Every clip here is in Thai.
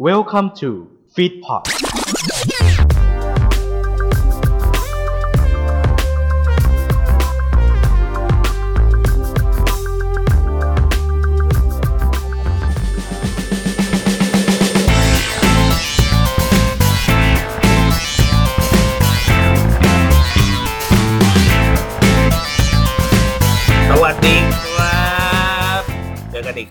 Welcome to Feedpot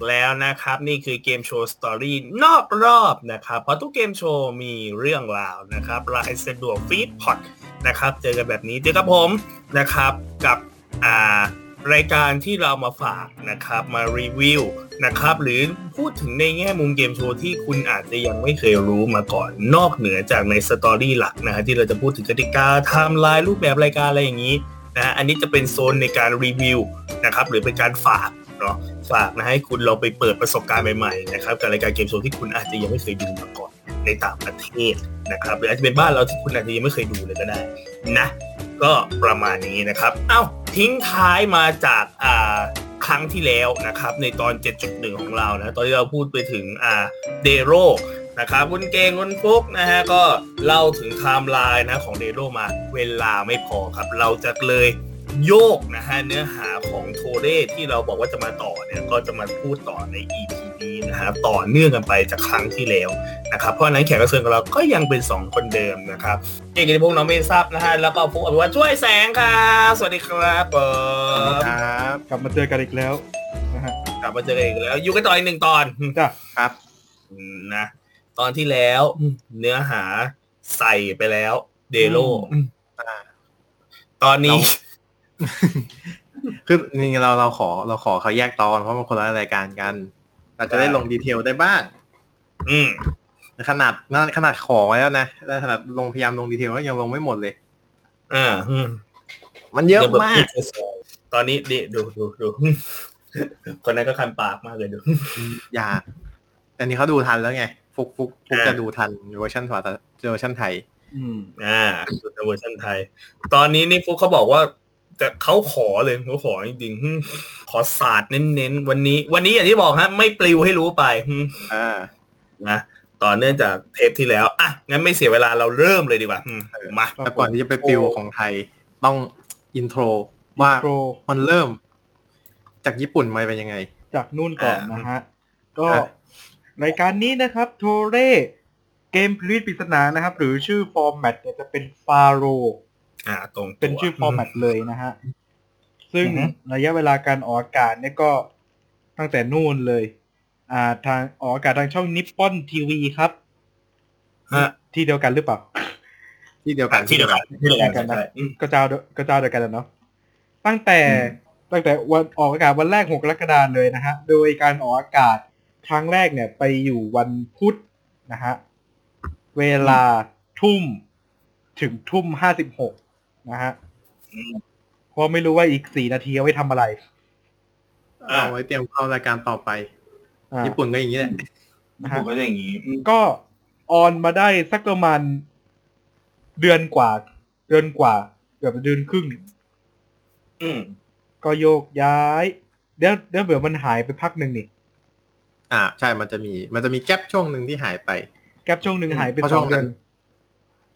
แล้วนะครับ นี่คือเกมโชว์ story นอกรอบนะครับ เพราะทุกเกมโชว์มีเรื่องราวนะครับรายสะดวก feed pod นะครับ เจอกันแบบนี้เจอกับผมนะครับกับอ่ารายการที่เรามาฝากนะครับมารีวิวนะครับหรือพูดถึงในแง่มุมเกมโชว์ที่คุณอาจจะยังไม่เคยรู้มาก่อน นอกเหนือจากใน story หลักนะฮะที่เราจะพูดถึงกติกาไทม์ไลน์รูปแบบรายการอะไรอย่างนี้นะฮะอันนี้จะเป็นโซนในการรีวิวนะครับหรือเป็นการฝาก เนาะฝากนะให้คุณลองไปเปิดประสบการณ์ใหม่ๆนะครับกับรายการเกมโชว์ที่คุณอาจจะยังไม่เคยดูมาก่อนในต่างประเทศนะครับหรืออาจจะเป็นบ้านเราที่คุณอาจจะยังไม่เคยดูเลยก็ได้นะ ก็ประมาณนี้นะครับ เอ้าทิ้งท้ายมาจากอ่าครั้งที่แล้วนะครับ ในตอน 7.1 ของเรานะตอนที่เราพูดไปถึงอ่าเดโรนะครับคุณเกงคุณฟุกนะฮะก็เล่าถึงไทม์ไลน์นะของเดโรมาเวลาไม่พอครับ เราจะเลย โยกนะฮะเนื้อหาของโทเร่ที่เราบอกว่าจะมาต่อเนี่ยก็จะมาพูดต่อใน EP นี้นะฮะต่อเนื่องกันไปจากครั้งที่แล้วนะครับเพราะฉะนั้นแขกรับเชิญของเราก็ยังเป็น 2 คนเดิมนะครับเอกกิติพงษ์น้องเมซับนะฮะแล้วก็ฟุกอภิวัตช่วยแสงครับสวัสดีครับผมครับกลับมาเจอกันอีกแล้วนะฮะกลับมาเจอกันอีกแล้วอยู่กันต่ออีกหนึ่งตอนจ้ะครับอืมนะตอนที่แล้วเนื้อหาใส่ไปแล้ว เดโลอ่าตอนนี้ คือจริงๆเราเราขอเราขอเขาแยกตอนเพราะมันคนละรายการกันเราจะได้ลงดีเทลได้บ้าง อืมขนาดนั่นขนาดขอไว้แล้วนะแต่ขนาดลงพยายามลงดีเทลก็ยังลงไม่หมดเลยอ่าอืมมันเยอะดี๋วแบบมากพูดซอยๆตอนนี้ดิดูดูดูคนนั้นก็คันปากมากเลยดูอย่าแต่นี้เขาดูทันแล้วไง ฟุกฟุกฟุกอ่าจะดูทันเวอร์ชันภาษาเวอร์ชันไทย อืมอ่าดูในเวอร์ชันไทย ตอนนี้นี่ฟุกเขาบอกว่า แต่เขาขอเลยเขาขอจริงๆหึขอศาสตร์เน้นๆวันนี้ วันนี้อย่างที่บอกฮะ ไม่ปลิวให้รู้ไปหึอ่านะต่อเนื่องจากเทปที่แล้วอะงั้นไม่เสียเวลาเราเริ่มเลยดีกว่าหึมาแต่ก่อนที่จะไปปิวของไทยต้อง intro ว่าโปรมันเริ่ม จากญี่ปุ่นมาเป็นยังไง จากนู่นก่อนอ่านนะฮะ ก็อะรายการนี้นะครับโทเร่เกมพีระมิดปริศนานะครับ หรือชื่อ format เนี่ยจะเป็น Pharaoh อ่าตรงตัวเป็นชื่อ forma t เลยนะฮะ ซึ่งอือฮึระยะเวลาการออกอากาศเนี่ยก็ตั้งแต่นู่นเลย อ่า ทางออกอากาศทางช่อง Nippon TV ครับฮะที่เดียวกันหรือเปล่า ที่เดียวกันที่เดียวกันที่เดียวกันนะใช่อืมก็เจ้าเดียวก็เจ้าเดียวกันแหละเนาะตั้งแต่อืมตั้งแต่วันออกอากาศวันแรกหกกรกฎาคมเลยนะฮะ โดยการออกอากาศครั้งแรกเนี่ย ไปอยู่วันพุธนะฮะ เวลาทุ่มถึงทุ่มห้าสิบหก นะฮะอืมเพราะไม่รู้ว่าอีกสี่นาทีเอาไว้ทำอะไร เอาไว้เตรียมเข้ารายการต่อไปอ่าญี่ปุ่นก็อย่างนี้แหละนะผฮะมก็จะอย่างนี้อืมก็ออนมาได้สักประมาณเดือนกว่า เดือนกว่าเกือบเดือนครึ่งอืมก็โยกย้าย เดี๋ยวเดี๋ยวเดี๋ยวมันหายไปพักหนึ่งนี่อ่า ใช่มันจะมี มันจะมีแกลบช่วงหนึ่งที่หายไป แกลบช่วงหนึ่งหายไปเพราะสช่อวงงเดืนั้อนน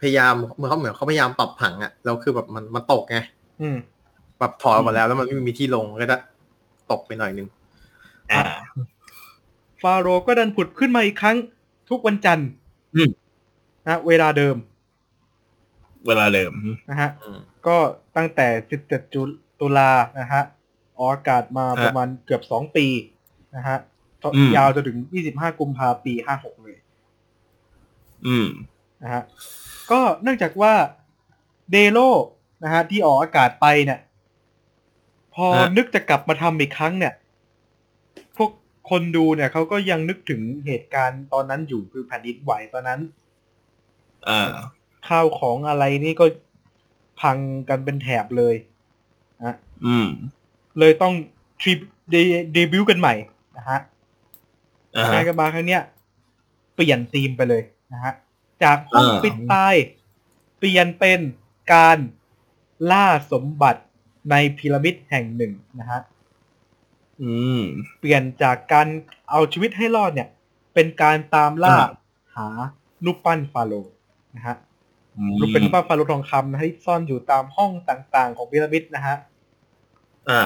พยายามเหมือนเขาเหมือนเขาพยายามปรับผังอะแล้วคือแบบมันมันตกไงอืมปรับถอยออกมาแล้วแล้วมันไม่มีที่ลงก็จะตกไปหน่อยนึงอ่าฟาโรห์ก็ดันผุดขึ้นมาอีกครั้งทุกวันจันทร์อืมนะเวลาเดิม เวลาเดิมนะฮะอืมก็ตั้งแต่ 17 จุตุลานะฮะออกอากาศมาฮะประมาณเกือบสองปีนะฮะอืมยาวจนถึง 25 กุมภาปี 56 เลย อืมนะฮะ ก็เนื่องจากว่าเดโลนะฮะที่ออกอากาศไปเนี่ยพอฮะนึกจะกลับมาทำอีกครั้งเนี่ย พวกคนดูเนี่ยเขาก็ยังนึกถึงเหตุการณ์ตอนนั้นอยู่คือแผ่นดินไหวตอนนั้นอ่าข้าวของอะไรนี่ก็พังกันเป็นแถบเลยนะอืม เลยต้องทริปเดบิวต์กันใหม่นะฮะอ่าฮะงานกันมาครั้งเนี้ย เปลี่ยนธีมไปเลยนะฮะ จากห้องอ่าปิดตาย เปลี่ยนเป็นการล่าสมบัติในพีระมิดแห่งหนึ่งนะฮะอืมเปลี่ยนจากการเอาชีวิตให้รอดเนี่ย เป็นการตามล่าอ่าหารูปปั้นฟาโรห์นะฮะรูปเป็นรูปปั้นฟาโรห์ทองคำนะฮะที่ซ่อนอยู่ตามห้องต่างๆ ของพีระมิดนะฮะอ่า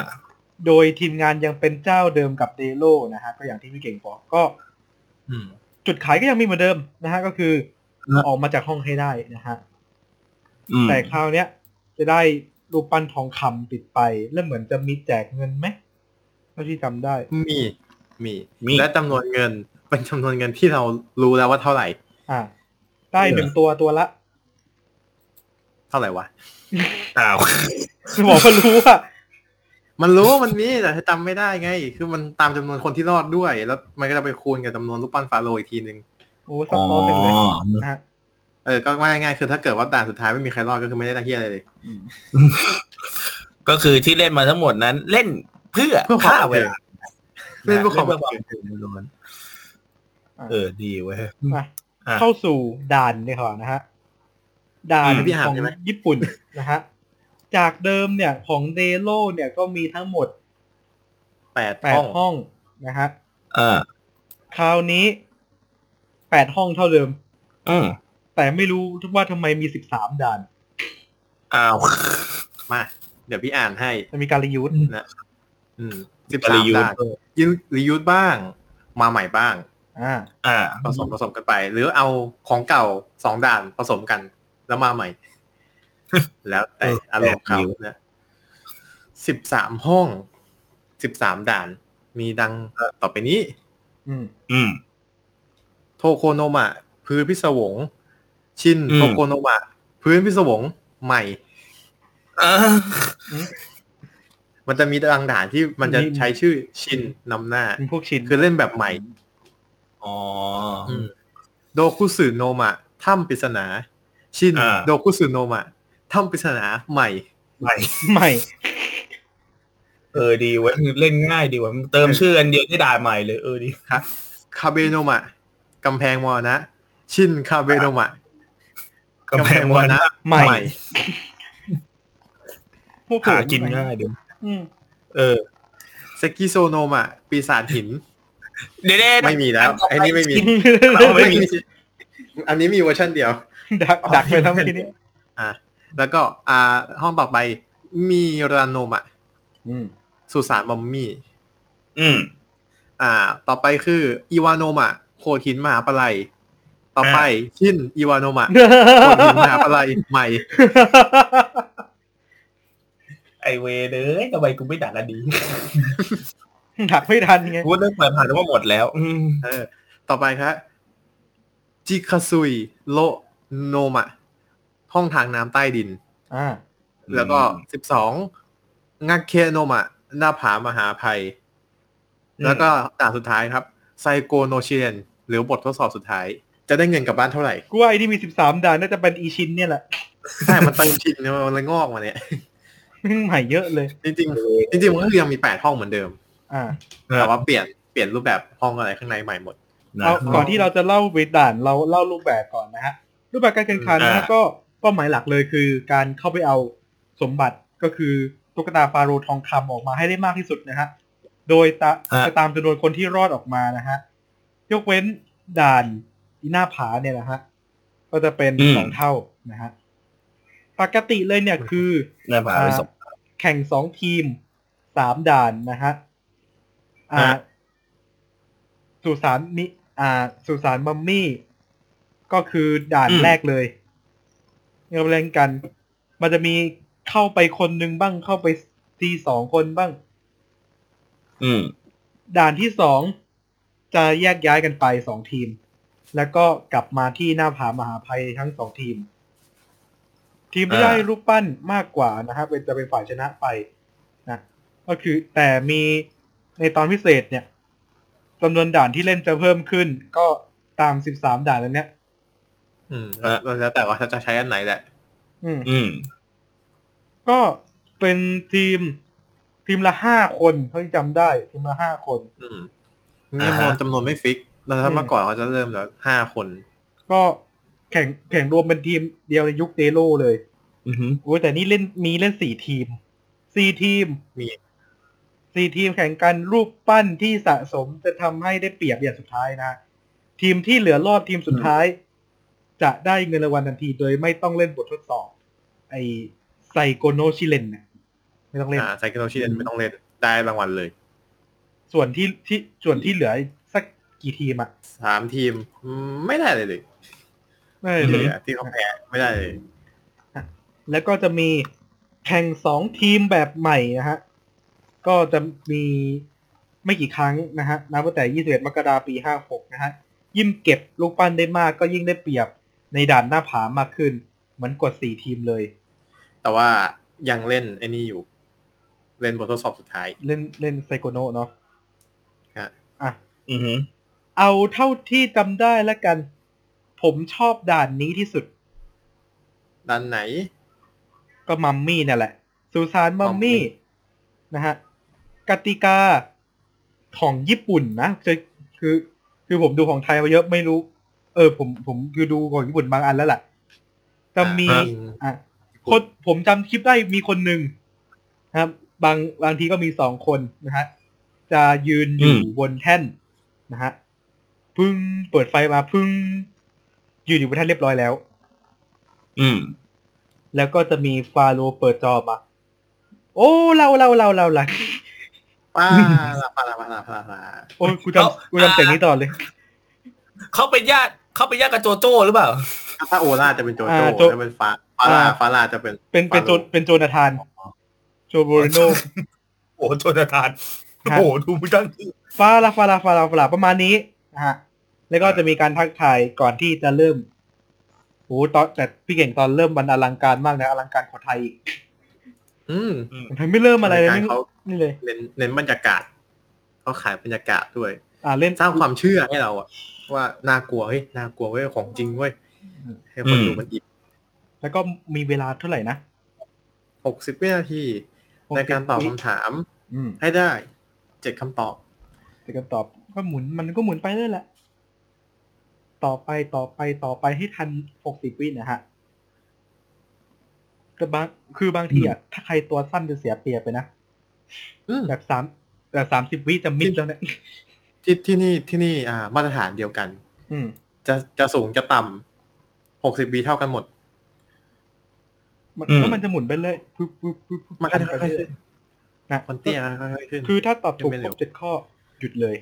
โดยทีมงานยังเป็นเจ้าเดิมกับเดโลนะฮะก็อย่างที่พี่เก่งบอกก็อืมจุดขายก็ยังมีเหมือนเดิมนะฮะก็คือนะ ออกมาจากห้องให้ได้นะฮะอืมแต่คราวเนี้ย จะได้รูปปั้นทองคำติดไป แล้วเหมือนจะมีแจกเงินไหมเท่าที่จำได้ มีมีมีและจำนวนเงินเป็นจำนวนเงินที่เรารู้แล้วว่าเท่าไหร่ อ่า ได้หนึ่งตัวตัวละ เท่าไหร่วะอ้าวบอกว่ารู้ว่ามันรู้ว่ามันมีแต่จำไม่ได้ไง คือมันตามจำนวนคนที่รอดด้วย แล้วมันก็จะไปคูณกับจำนวนรูปปั้นฟาโรห์อีกทีนึง โอ้ซับซ้อนเป็นเลยนะฮะเออก็ว่าง่ายๆคือถ้าเกิดว่าด่านสุดท้ายไม่มีใครรอดก็คือไม่ได้ตะเคียอะไรเลย ก็คือที่เล่นมาทั้งหมดนั้น เล่นเพื่อเพื่อความฆ่าเวลาเล่นเพื่อความเล่นบัเพื่อนความเทิงตื่นล้วนอะเออดีเว้ยมาอะเข้าสู่ด่านเนี่ยก่อนนะฮะด่านอืมพี่อ่านของใช่ไหมญี่ปุ่นนะฮะจากเดิมเนี่ยของเดโลเนี่ยก็มีทั้งหมดแปดแปห้ดองห้องนะฮะอ่าคราวนี้ แปดห้องเท่าเดิม อืมแต่ไม่รู้ว่าทำไมมีสิบสามด่านอ้าว มา เดี๋ยวพี่อ่านให้จะมีการรียูสนะอืมสิบปสาริมยุทด่านธ์ยิงรียูสบ้าง มาใหม่บ้าง อ่า อ่า ผสมผสมกันไป หรือเอาของเก่าสองด่านผสมกัน แล้วมาใหม่ แล้วแต่เอออารมณ์เขาแบบนิ้วนะสิบสามห้องสิบสามด่าน มีดังต่อไปนี้ อืม อืม โทโคโนมะ พื้นพิศวง ชินอืมโทโคโนมะ พื้นพิศวงใหม่อ่ามันจะมีดังด่านที่มันจะมีใช้ชื่อชินนำหน้ามีพวกชินคือเล่นแบบใหม่ อ๋อโดคุสึโนมะถ้ำปริศนา ชินอ่าโดคุสึโนมะถ้ำปริศนาใหม่ไม่ใหม่ เออดีเว้ยเล่นง่ายดีเว่ะเติมชื่ออันเดียวที่ด่าใหม่เลยเออดีครับคาเบโนมะ กำแพงมรณะชินคาเบโนมะกำแพงวันนะใหม่พวกผมหากินง่ายดีอืมเออเซกิโซโนมะปีศาจหินเดี๋ยวๆไม่มีแล้วไอ้นี่ไม่มีเอาไม่มี อันนี้มีเวอร์ชันเดียว ดักดักไปทั้งทีนี้อะแล้วก็อ่าห้องต่อไปมีราโนมะอืมสุสานมัมมี่ อืม อ่า ต่อไปคือ อีวาโนมะ โคดหินมหาปลัยต่อไป ชินอีวาโนมะโคดหินมหาปลัยใหม่ ไอเวเลยทำไมกูไม่ด่ากันดีดักไม่ทันไงกูเลิกเปิดผ่านว่าหมดแล้วอืมเออ ต่อไปครับจิคาซุยโลโนมะ ห้องทางน้ำใต้ดินอ่าแล้วก็สิบสองงักเคโนมะ หน้าผามหาภัย แล้วก็ด่านสุดท้ายครับ ไซโกโนเชียนหรือบททดสอบสุดท้าย จะได้เงินกลับบ้านเท่าไหร่กูว่าไอ้ที่มีสิบสามด่านน่าจะเป็นอีชินเนี่ยแหละใช่มันเติมชินเนี่ยมันเลยงอกมาเนี่ยใหม่เยอะเลย จริงๆจริงๆมันก็คือยังมีแปดห้องเหมือนเดิม อ่าแต่ว่าเปลี่ยนเปลี่ยนรูปแบบห้องอะไรข้างในใหม่หมดนะเอาก่อนที่เราจะเล่าไปด่านเราเล่ารูปแบบก่อนนะฮะรูปแบบการแข่งขันนะฮะอ่าก็เป้าหมายหลักเลยคือการเข้าไปเอาสมบัติก็คือตุ๊กตาฟาโรห์ทองคำออกมาให้ได้มากที่สุดนะฮะ โดยตาจะตามจำนวนคนที่รอดออกมานะฮะ ยกเว้นด่านอีหน้าผาเนี่ยนะฮะ ก็จะเป็นสองเท่านะฮะ ปกติเลยเนี่ยคือหน้าผาไปสองแข่งสองทีมสามด่านนะฮะ อ่าฮะสุสานมิอ่า สุสานมัมมี่ ก็คือด่านแรกเลยเราเล่นกัน มันจะมีเข้าไปคนหนึ่งบ้างเข้าไปทีสองคนบ้าง อืมด่านที่สองจะแยกย้ายกันไปสองทีม แล้วก็กลับมาที่หน้าผามหาภัยทั้งสองทีม ทีมที่อ่าได้รูปปั้นมากกว่านะครับเป็นจะเป็นฝ่ายชนะไปนะก็คือแต่มีในตอนพิเศษเนี่ยจำนวนด่านที่เล่นจะเพิ่มขึ้น ก็ตามสิบสามด่านแล้วเนี้ยอืมแล้วแล้วแต่ว่าจะใช้อันไหนแหละ อืมอืมก็เป็นทีม ทีมละห้าคนเท่าที่จำได้ ทีมละห้าคนอืมนี่จำนวนจำนวนไม่ฟิก แล้วถ้าเมื่อก่อนเขาจะเริ่มแล้วห้าคน ก็แข่งแข่งรวมเป็นทีมเดียวในยุคเดโลเลย อือหือโอ้ยแต่นี่เล่นมีเล่นสี่ทีมสี่ทีมมีสี่ทีมแข่งกันรูปปั้นที่สะสมจะทำให้ได้เปรียบอย่างสุดท้ายนะ ทีมที่เหลือรอดทีมสุดท้าย จะได้เงินรางวัลทันทีโดยไม่ต้องเล่นบททดสอบ ไอไซโกโนชิเลนเนี่ย ไม่ต้องเล่นอ่าไซโคโนชิเดนไม่ต้องเล่นได้รางวัลเลย ส่วนที่ที่ส่วนที่เหลือสักกี่ทีมอะสามทีมอืมไม่ได้เลยเลยไม่ที่เลเหยลือที่เขาแพ้ไม่ได้เลยแล้วก็จะมีแข่งสองทีมแบบใหม่นะฮะ ก็จะมีไม่กี่ครั้งนะฮะนับตั้งแต่ 21 มกราปี 56 นะฮะ ยิ่งเก็บลูกปั้นได้มากก็ยิ่งได้เปรียบในด่านหน้าผามากขึ้น เหมือนกด 4 ทีมเลย แต่ว่ายังเล่นไอ้นี่อยู่ เล่นบททดสอบสุดท้าย เล่นเล่นไซโกโนเนาะฮะอะอือหือเอาเท่าที่จำได้แล้วกัน ผมชอบด่านนี้ที่สุดด้านไหน ก็มัมมี่เนี่ยแหละ สุสานมัมมี่ Mummy นะฮะกติกาของญี่ปุ่นนะจะคือ คือผมดูของไทยมาเยอะไม่รู้ เออ ผมผมคือดูของญี่ปุ่นบางอันแล้วแหละจะมีอ่าอะคนผมจำคลิปได้มีคนหนึ่งนะครับ บางบางทีก็มีสองคนนะฮะจะยืนอยู่อืมบนแท่นนะฮะพึ่งเปิดไฟมาพึ่งยืนอยู่บนแท่นเรียบร้อยแล้ว อืม แล้วก็จะมีฟาโรห์เปิดจอมาโอ้เราเราเราเราเราป้าลาปาลาปาลาปาลาโอ้ยกูเอาจำกูจำเสียงนี้ต่อเลย เขาเป็นญาติเขาเป็นญาติกับโจโจ้หรือเปล่า ถ้าโอล่าจะเป็นโจโจ้อ่าโจจะเป็นฟ้าฟาลาอ่าฟาลาจะเป็น เป็นเป็นโจฟาโรห์เป็นโจนาธาน โจโบรโนโอ้โหโจนาธานฮะโอ้โหดูมึงตั้งฟาลาฟาลาฟาลาฟาลาประมาณนี้นะฮะ แล้วก็จะมีการทักทายก่อนที่จะเริ่มโอ้ตอนแต่พี่เก่งตอนเริ่มมันอลังการมากนะอลังการกว่าไทยอีกอืมไทยไม่เริ่มอะไรเลยรายไม่การเขานี่เลยเน้นเน้นบรรยากาศเขาขายบรรยากาศด้วย อ่าเล่นสร้างความเชื่อให้เราอะว่าน่ากลัวเฮ้ยน่ากลัวเว้ยของจริงเว้ยให้คนดูมันอินแล้วก็มีเวลาเท่าไหร่นะหกสิบวินาที60 ในการตอบคำถามอืมให้ได้เจ็ดคำตอบแต่ก็ตอบก็หมุนมันก็หมุนไปเรื่อยแหละ ต่อไปต่อไปต่อไปให้ทันหกสิบวินะฮะแต่บางคือบางทีอะถ้าใครตัวสั้นจะเสียเปรียบไปนะอืมแบบสามแบบสามสิบวิจะมิดแล้วเนี่ยที่ที่นี่ที่นี่อ่า มาตรฐานเดียวกัน อืมจะจะสูงจะต่ำหกสิบวิเท่ากันหมด มันอืมแล้วมันจะหมุนไปเลยปึ๊บปึ๊บปึ๊บปึ๊บมันก็จะค่อยๆขึ้นนะคนเตี้ยค่อยๆขึ้น คือถ้าตอบถูกไม่คเร็รวบเจ็ดข้อหยุดเลย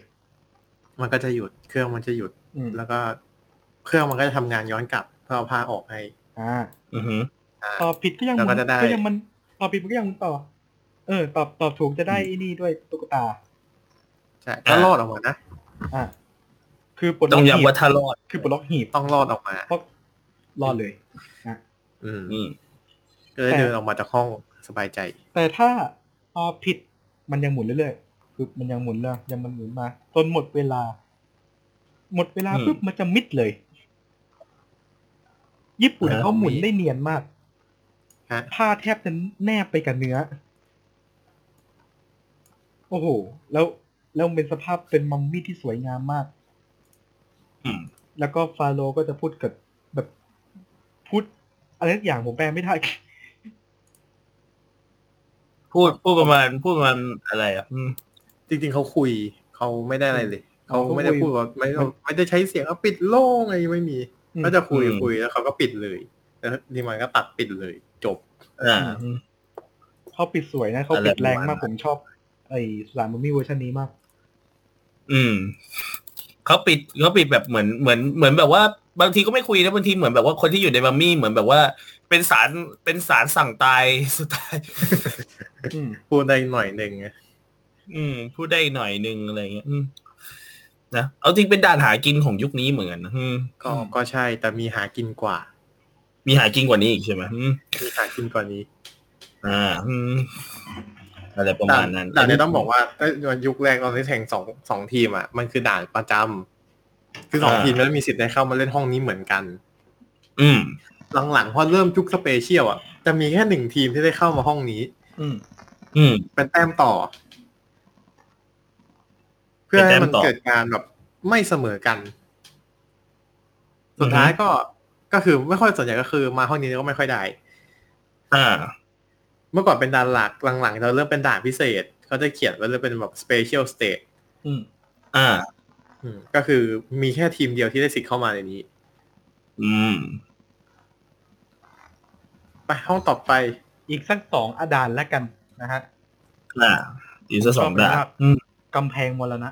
มันก็จะหยุดเครื่องมันจะหยุดอืมแล้วก็เครื่องมันก็จะทำงานย้อนกลับเพื่อเอาผ้าออกให้อ่าอือหืออ่าตอบผิดก็ยังหแล้วมุก็นจะได้ก็ยังมันตอบผิดมันก็ยังหมุนต่อ เออ ตอบตอบถูกจะได้ไอ้นี่ด้วยตุ๊กตาใช่ถ้ารอดออกมานะอ่าคือปลดต้ล็อองกหีย้ำบว่าถ้ารอด คือปลดล็อกหีบต้องรอดออกมาเพราะรอดเลยอืมอืม ก็เลยเดินออกมาจากห้องสบายใจ แต่ถ้าตอบผิดมันยังหมุนเรื่อยๆคือมันยังหมุนเลยยังมันหมุนมาจนหมดเวลา หมดเวลาอืมปุ๊บมันจะมิดเลย ญี่ปุ่นอ่าเขาหมุนได้เนียนมากฮะผ้าแทบจะแนบไปกับเนื้อ โอ้โห แล้วแล้วเป็นสภาพเป็นมัมมี่ที่สวยงามมากอืมแล้วก็ฟาโรห์ก็จะพูดกับแบบพูดอะไรสักอย่างผมแปลไม่ได้ พูดพูดประมาณพูดประมาณอะไรอะอืมจริง ๆเขาคุยเขาไม่ได้อะไรเลยเขาเขาก็ไม่ได้คุยพูดว่าไม่ไม่ได้ใช้เสียงว่าปิดโล่งอะไรไม่มีอืมก็จะคุยอืมคุยแล้วเขาก็ปิดเลยแล้วดีมันก็ตัดปิดเลย จบอ่าอืมเขาปิดสวยนะเขาอะไรปิดแรงประมาณมากนั้นผมชอบ ไอ้สามมัมมี่เวอร์ชันนี้มาก อืมเขาปิดเขาปิดแบบเหมือนเหมือนเหมือนแบบว่า บางทีก็ไม่คุยนะบางทีเหมือนแบบว่าคนที่อยู่ในบัมมี่เหมือนแบบว่า เป็นสารเป็นสารสั่งตายสุดท้ายอืม พูดได้หน่อยหนึ่งไงอืมพูดได้หน่อยนึงอะไรเงี้ยอืมนะเอาจริงเป็นด่านหากินของยุคนี้เหมือนกันนะอืมก็ก็ใช่แต่มีหากินกว่า มีหากินกว่านี้อีกใช่ไหมอืมมีหากินกว่านี้ อ่าอืมอะไรประมาณนั้นด่านนี้ต้องบอกว่าเอ้ยยุคแรกตอนที่แข่งสองสองทีมอะมันคือด่านประจำคือสองทีมแล้วมีสิทธิ์ได้เข้ามาเล่นห้องนี้เหมือนกัน อืม หลังๆพอเริ่มยุค special อะจะมีแค่หนึ่งทีมที่ได้เข้ามาห้องนี้ อืม อืม เป็นแต้มต่อ เพื่อเป็นแต้ให้มันเกิดการแบบไม่เสมอกัน สุดท้ายก็ก็คือไม่ค่อยส่วนใหญ่ก็คือมาห้องนี้ก็ไม่ค่อยได้ อ่า เมื่อก่อนเป็นด่านหลักหลังๆเราเริ่มเป็นด่านพิเศษเขาจะเขียนไว้เลยเป็นแบบ special state อืม อ่า อืม ก็คือมีแค่ทีมเดียวที่ได้สิทธิ์เข้ามาในนี้ อืม ไปห้องต่อไปอีกสักสองอาดานแล้วกันนะฮะอ่าอีกสักสองดาบอืมกำแพงมรณะ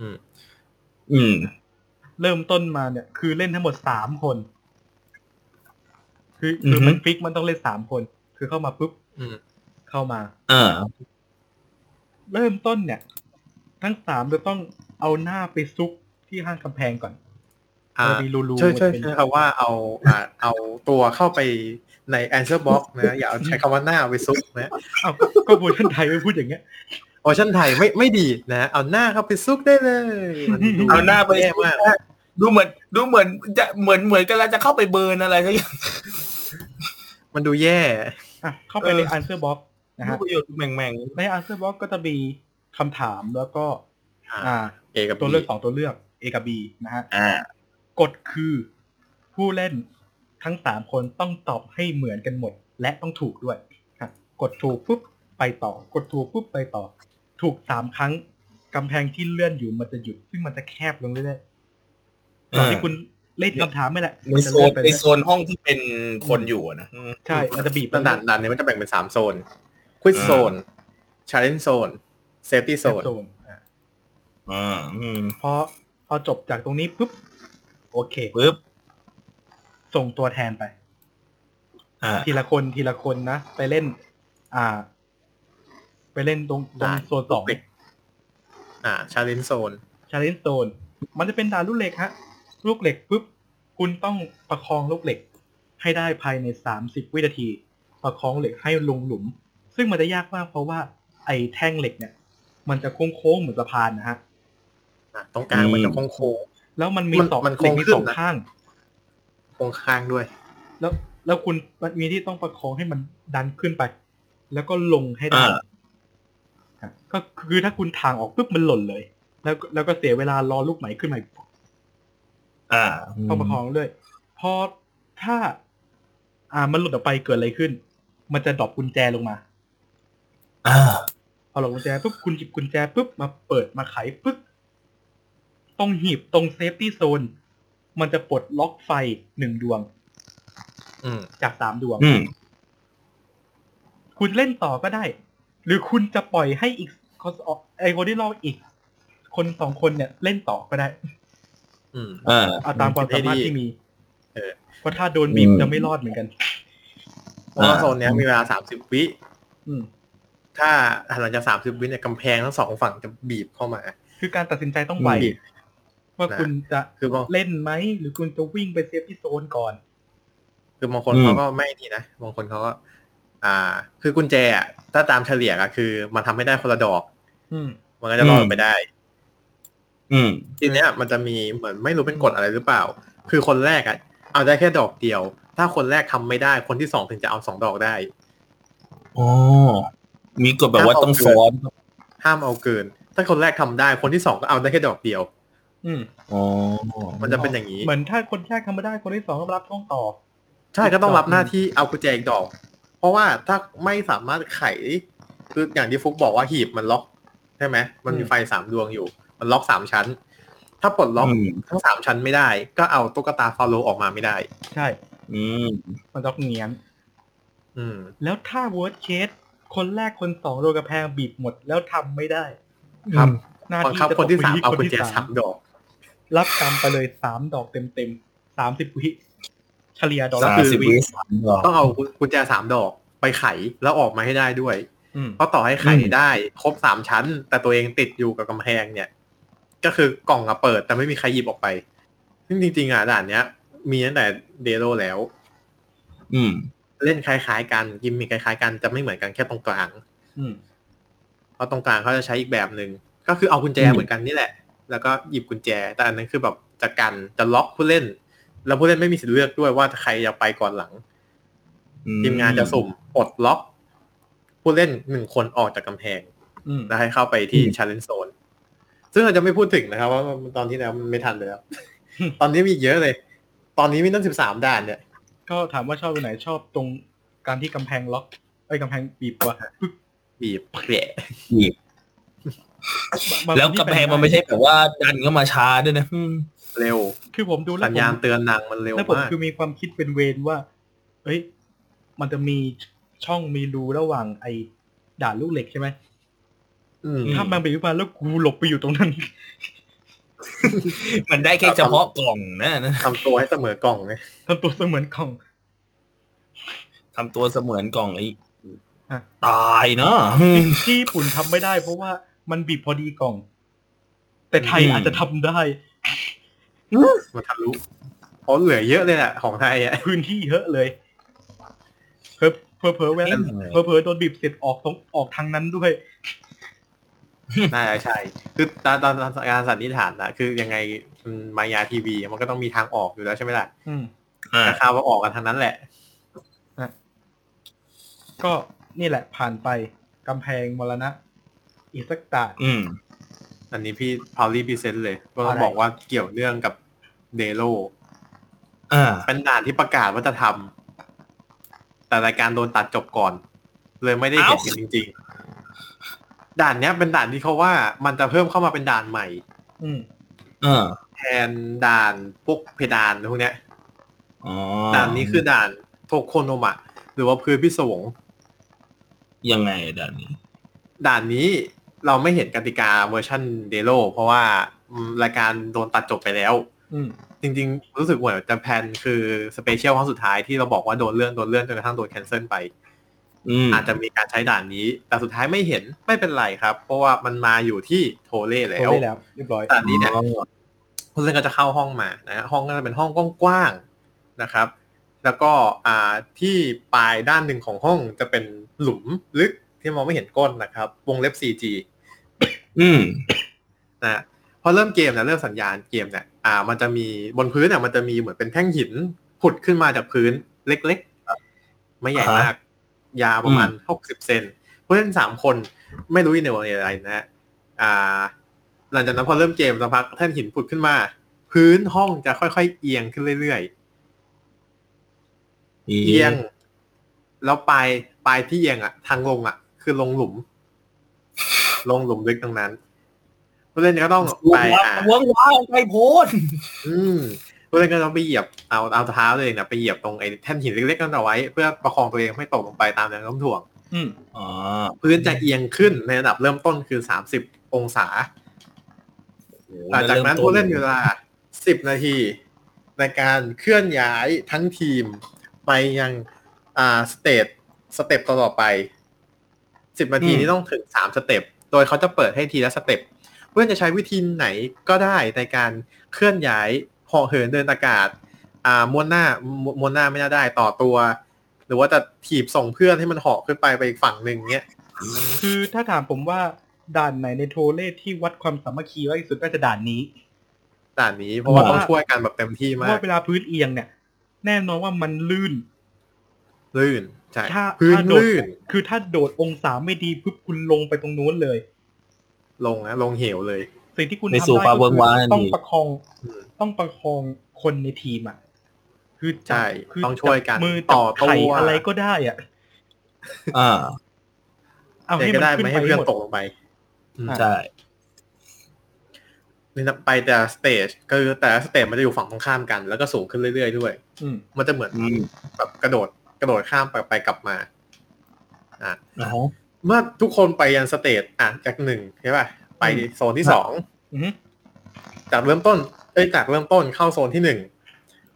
อืม อืม เริ่มต้นมาเนี่ย คือเล่นทั้งหมดสามคน คือคืออฮึมันฟิกมันต้องเล่นสามคน คือเข้ามาปุ๊บอืมเข้ามาอ่าเริ่มต้นเนี่ย ทั้งสามจะต้องเอาหน้าไปซุกที่ข้างกำแพงก่อนอ่าจะมีรูๆช่วยช่วยเป็นช่วยครับว่าเอาอ่าเอาตัวเข้าไป ใน answer box นะอย่าเอาใช้คำว่าหน้าไปซุกนะเอาก็ก็เวอร์ชันไทยไม่พูดอย่างเงี้ยเวอร์ชันไทยไม่ไม่ดีนะ เอาหน้าเข้าไปซุกได้เลยมันดูเอาหน้าไปแย่มากดูเหมือน ดูเหมือนจะเหมือนเหมือนกันแล้วจะเข้าไปเบิร์นอะไรสักอย่างมันดูแย่อะเข้าไปใน answer box นะรูฮะปประโยชน์แม่งใน answer box ก็จะมีคำถามแล้วก็อ่าอ่าเอกับตัวเลือกสองตัวเลือก A กับ B นะฮะๆอ่ากฎคือผู้เล่น ทั้งสามคนต้องตอบให้เหมือนกันหมด และต้องถูกด้วยครับกดถูกปุ๊บไปต่อ กดถูกปุ๊บไปต่อ ถูกสามครั้งกำแพงที่เลื่อนอยู่มันจะหยุด ซึ่งมันจะแคบลงเรื่อยๆตอนที่คุณเล่นคำถามไม่แหละในมันจะโซเลื่อนนไปในเรื่อยโซนห้องที่เป็นคนอยู่อะนะอืมใช่มันจะบีบด่านด่านนี้มันจะแบ่งเป็นสามโซน quiz อ่า zone challenge zone safety zone โซนอะอ่าอืมพอพอจบจากตรงนี้ปุ๊บโอเคปึ๊บ ส่งตัวแทนไปอ่าทีละคนทีละคนนะ ไปเล่น อ่า ไปเล่นตรงตรงด่านโซนสองเด็กอ่า challenge zone challenge zone มันจะเป็นด่านลูกเหล็กฮะ ลูกเหล็กปุ๊บคุณต้องประคองลูกเหล็ก ให้ได้ภายในสามสิบวินาที ประคองเหล็กให้ลงหลุม ซึ่งมันจะยากมากเพราะว่า ไอ้แท่งเหล็กเนี่ย มันจะโค้งๆเหมือนสะพานนะฮะอะตรงกลางมันจะโค้งแล้วมันมีมันสองมันเหล็กมีโค้งขึ้นสองนะข้าง ๆโค้งข้างด้วย แล้วแล้วคุณมันมีที่ต้องประคองให้มันดันขึ้นไป แล้วก็ลงให้ได้อ่าครับก็คือถ้าคุณทางออกปุ๊บมันหล่นเลย แล้วก็แล้วก็เสียเวลารอลูกใหม่ขึ้นมาอีกอ่าต้องประคองเรื่อยพอถ้า อ่ามันหลุดออกไปเกิดอะไรขึ้น มันจะ drop กุญแจลงมา อ่าพอหลงกุญแจปุ๊บคุณหยิบกุญแจปุ๊บมาเปิดมาไขปุ๊บตรงหีบตรง safety zone มันจะปลดล็อกไฟหนึ่งดวงอืมจากสามดวงอืมคุณเล่นต่อก็ได้ หรือคุณจะปล่อยให้อีกคนไอคนที่รออีก คนสองคนเนี่ยเล่นต่อก็ได้ อืมอ่าเอาตามความสามารถที่มี เออเพราะถ้าโดนบีบอืมจะไม่รอดเหมือนกันเพราะว่าอ่าโซนเนี้ยมีเวลาสามสิบวิอืมถ้าหลังจากสามสิบวิเนี่ยกำแพงทั้งสองฝั่งจะบีบเข้ามา คือการตัดสินใจต้องไวบีบ ว่านะคุณจะคือบางเล่นไหม หรือคุณจะวิ่งไปเซฟที่โซนก่อน คือบางคนอืมเขาก็ไม่นี่นะบางคนเขาก็ อ่า คือกุญแจอะถ้าตามเฉลี่ยอะคือ มันทำให้ได้คนละดอก อืมมันก็จะรอดไปได้ อืมทีเนี้ย มันจะมีเหมือนไม่รู้เป็นกฎอะไรหรือเปล่า คือคนแรกอะ เอาได้แค่ดอกเดียว ถ้าคนแรกทำไม่ได้ คนที่สองถึงจะเอาสองดอกได้อ๋อมีกฎแบบว่าต้องซ้อนห้ามเอาเกิน ถ้าคนแรกทำได้ คนที่สองก็เอาได้แค่ดอกเดียว อืมอ๋อมันจะเป็นอย่างนี้ เหมือนถ้าคนแรกทำไม่ได้คนที่สองก็รับช่วงต่อ ใช่ก็ต้องรับหน้าที่เอากุญแจอีกดอก เพราะว่าถ้าไม่สามารถไข คืออย่างที่ฟุกบอกว่าหีบมันล็อกใช่ไหมมันมีอืมไฟสามดวงอยู่ มันล็อกสามชั้น ถ้าปลดล็อกอืมทั้งสามชั้นไม่ได้ ก็เอาตุ๊กตาฟาโลออกมาไม่ได้ ใช่ อืมมันต้องเงียนอืม แล้วถ้า worst case คนแรกคนสองโดนกระแพงบีบหมดแล้วทำไม่ได้ ครับหน้าบังที่คับจะคนที่ตกสามไปเอาคนกุญที่แจสาสามมดอก รับกรรมไปเลยสามดอกเต็มเต็มสามสิบวิเฉลี่ยดอกสาละมคือสิบวิสามดอกต้องเอากุญแจสามดอกไปไขแล้วออกมาให้ได้ด้วยอืมเพราะต่อให้ไขอืมได้ครบสามชั้น แต่ตัวเองติดอยู่กับกำแพงเนี่ย ก็คือกล่องอะเปิด แต่ไม่มีใครหยิบออกไปซึ่งจริงๆอะด่านเนี้ย มีตั้งแต่เดโรแล้ว อืม เล่นคล้ายๆกันกิมมีคล้ายๆกันจะไม่เหมือนกันแค่ตรงกลาง อืมเพราะตรงกลางเขาจะใช้อีกแบบหนึ่งก็คือเอากุญแจอืมเหมือนกันนี่แหละ แล้วก็หยิบกุญแจ แต่อันนั้นคือแบบจะกันจะล็อกผู้เล่น แล้วผู้เล่นไม่มีสิทธิ์เลือกด้วยว่าใครจะไปก่อนหลังทีมงานจะสุ่มปลดล็อก ผู้เล่นหนึ่งคนออกจากกำแพงอืมแล้วให้เข้าไปที่อืมชาเลนจ์โซนซึ่งเราจะไม่พูดถึงนะครับว่าตอนที่แล้วมันไม่ทันเลยครับตอนนี้มีอีกเยอะเลย ตอนนี้มีตั้งสิบสามด่านเนี่ย ก็ถามว่าชอบตรงไหนชอบตรงการที่กำแพงล็อกไอ้ยกำแพงบีบกว่าปึ๊บบีบแผลหยิบบาง แล้วกำแพงมันไม่ใช่แบบว่าดันเข้ามาช้าด้วยนะอืมเร็ว คือผมดูแล้วสัญผมญาณเตือนหนังมันเร็วแล้วผมมากคือมีความคิดเป็นเวรว่า เอ้ย มันจะมีช่องมีรูระหว่างไอ้ด่านลูกเหล็กใช่ไหมอืมถ้ามันไปขึ้นมาแล้วกูหลบไปอยู่ตรงนั้น มันได้แค่เฉพาะกล่องนะนะทำตัวให้เสมอกล่องไงทำตัวเสมือนกล่องทำตัวเสมือนกล่องไอ้อะตายเนาะที่ที่ญี่ปุ่นทำไม่ได้เพราะว่า มันบีบพอดีกล่อง แต่ไทยอืมอาจจะทำได้มันทะลุเพราะเหลือเยอะเลยแหละของไทยอะพื้นที่เยอะเลยเพอเพอเพอเวลาเพอเพอโดนบีบเสร็จออกตรงออกทางนั้นด้วยน่าจะใช่ คือตอนตอนตอนการสันนิษฐานนะคือยังไงอืมมายาทีวี มันก็ต้องมีทางออกอยู่แล้วใช่ไหมล่ะอืมอ่าแต่ข่าวว่าออกกันทางนั้นแหละ ก็นี่แหละผ่านไปกำแพงมรณะ อีกสักตาอืม อันนี้พี่พาวลี่พรีเซนต์เลยก็ต้องอะไรบอกว่าเกี่ยวเนื่องกับเดโลอ่าเป็นด่านที่ประกาศว่าจะทำแต่รายการโดนตัดจบก่อน เลยไม่ได้เห็นเอ้ากันจริง ๆ ด่านเนี้ยเป็นด่านที่เขาว่า มันจะเพิ่มเข้ามาเป็นด่านใหม่ อืมอ่าแทนด่านพวกเพดานพวกเนี้ยอ๋อด่านนี้คือด่านโทโคโนมะ หรือว่าพื้นพิศวงยังไงด่านนี้ ด่านนี้ เราไม่เห็นกติกาเวอร์ชัน DERO เพราะว่าอืมรายการโดนตัดจบไปแล้วอืมจริงๆ รู้สึกเหมือนจะ plan คือ special ครั้งสุดท้ายที่เราบอกว่าโดนเลื่อนโดนเลื่อนจนกระทั่งโดน cancel ไปอืมอาจจะมีการใช้ด่านนี้ แต่สุดท้ายไม่เห็นไม่เป็นไรครับ เพราะว่ามันมาอยู่ที่ TORE แล้โทรวได้แล้วเรียบร้อยด่านนี้เนี่ยผู้เล่นก็จะเข้าห้องมานะฮะห้องก็จะเป็นห้องกว้างๆนะครับ แล้วก็อ่าที่ปลายด้านหนึ่งของห้องจะเป็นหลุมลึกที่มองไม่เห็นก้นนะครับ วงเล็บ 4G อืมนะฮะพอเริ่มเกมเนี่ยเริ่มสัญญาณเกมเนี่ยอ่า มันจะมีบนพื้นเนี่ยมันจะมีเหมือนเป็นแท่งหินผุดขึ้นมาจากพื้นเล็กๆไม่ใหญ่มาก ยาวประมาณหกสิบเซนผู้เล่นสามคนไม่รู้อินเนอร์อะไรนะฮะอ่า หลังจากนั้นพอเริ่มเกมสักพักแท่นหินผุดขึ้นมา พื้นห้องจะค่อยๆเอียงขึ้นเรื่อยๆเอียง แล้วปลายปลายที่เอียงอะ ทางลงอะ คือลงหลุม ลงหลุมลึกตรงนั้นผู้เล่นก็ต้องวไปงว้าอ่าววงว้าวไปโพนอืมผู้เล่นก็ต้องไปเหยียบเอาเอาเท้าตัวเองนะไปเหยียบตรงไอ้แท่นหินเล็กๆนั่นเอาไว้ เพื่อประคองตัวเองไม่ตกลงไปตามแรงโน้มถ่วงอืมอ๋อพื้นจะเอียงขึ้นในระดับเริ่มต้นคือสามสิบองศาหลังจากนั้นผู้เล่นมีเวลาสิบนาที ในการเคลื่อนย้ายทั้งทีม ไปยังอ่า stage step ต่อๆไปสิบนาทีนี้ต้องถึงสาม step โดยเขาจะเปิดให้ทีละ step เพื่อนจะใช้วิธีไหนก็ได้ในการเคลื่อนย้ายเหาะเหินเดินอากาศอ่าม้วนหน้าม้วนม้วนหน้าไม่น่าได้ต่อตัว หรือว่าจะถีบส่งเพื่อนให้มันเหาะขึ้นไปไปอีกฝั่งหนึ่งเนี้ยคือถ้าถามผมว่าด่านไหนในโทเล่ที่วัดความสามัคคีมากที่สุดก็จะด่านนี้ ด่านนี้เพราะว่าเพราะต้องว่าช่วยกันแบบเต็มที่เพราะมากว่าเวลาพื้นเอียงเนี่ย แน่นอนว่ามันลื่น ลื่นใช่ถ้าพื้นถ้าโดดลื่นคือถ้าโดดองศาไม่ดีปุ๊บคุณลงไปตรงนู้นเลย ลงนะลงเหวเลย สิ่งที่คุณในทำสู่ได้ฟ้าก็เวิงคือว้างต้องนี่ประคองอืมต้องประคองคนในทีมอะคือจับใช่คือต้องช่วยกันจับมือต่จัอบตัวไข่อะไรก็ได้อะอ่าเอาแต่ให้ก็มันได้ขึ้นไม่ไปให้เพื่อนหมดตกลงไปอืมอะใช่นี่นะไปแต่สเตจก็คือแต่ละสเตจมันจะอยู่ฝั่งตรงข้ามกัน แล้วก็สูงขึ้นเรื่อยๆด้วยอืมมันจะเหมือนอืมแบบกระโดด กระโดดข้ามไปไปกลับมา อะอ๋อเมื่อทุกคนไปยันสเตจอะจากหนึ่งใช่ป่ะไปโซนที่สองอือฮึจากเริ่มต้น เอ้ยจากเริ่มต้นเข้าโซนที่หนึ่ง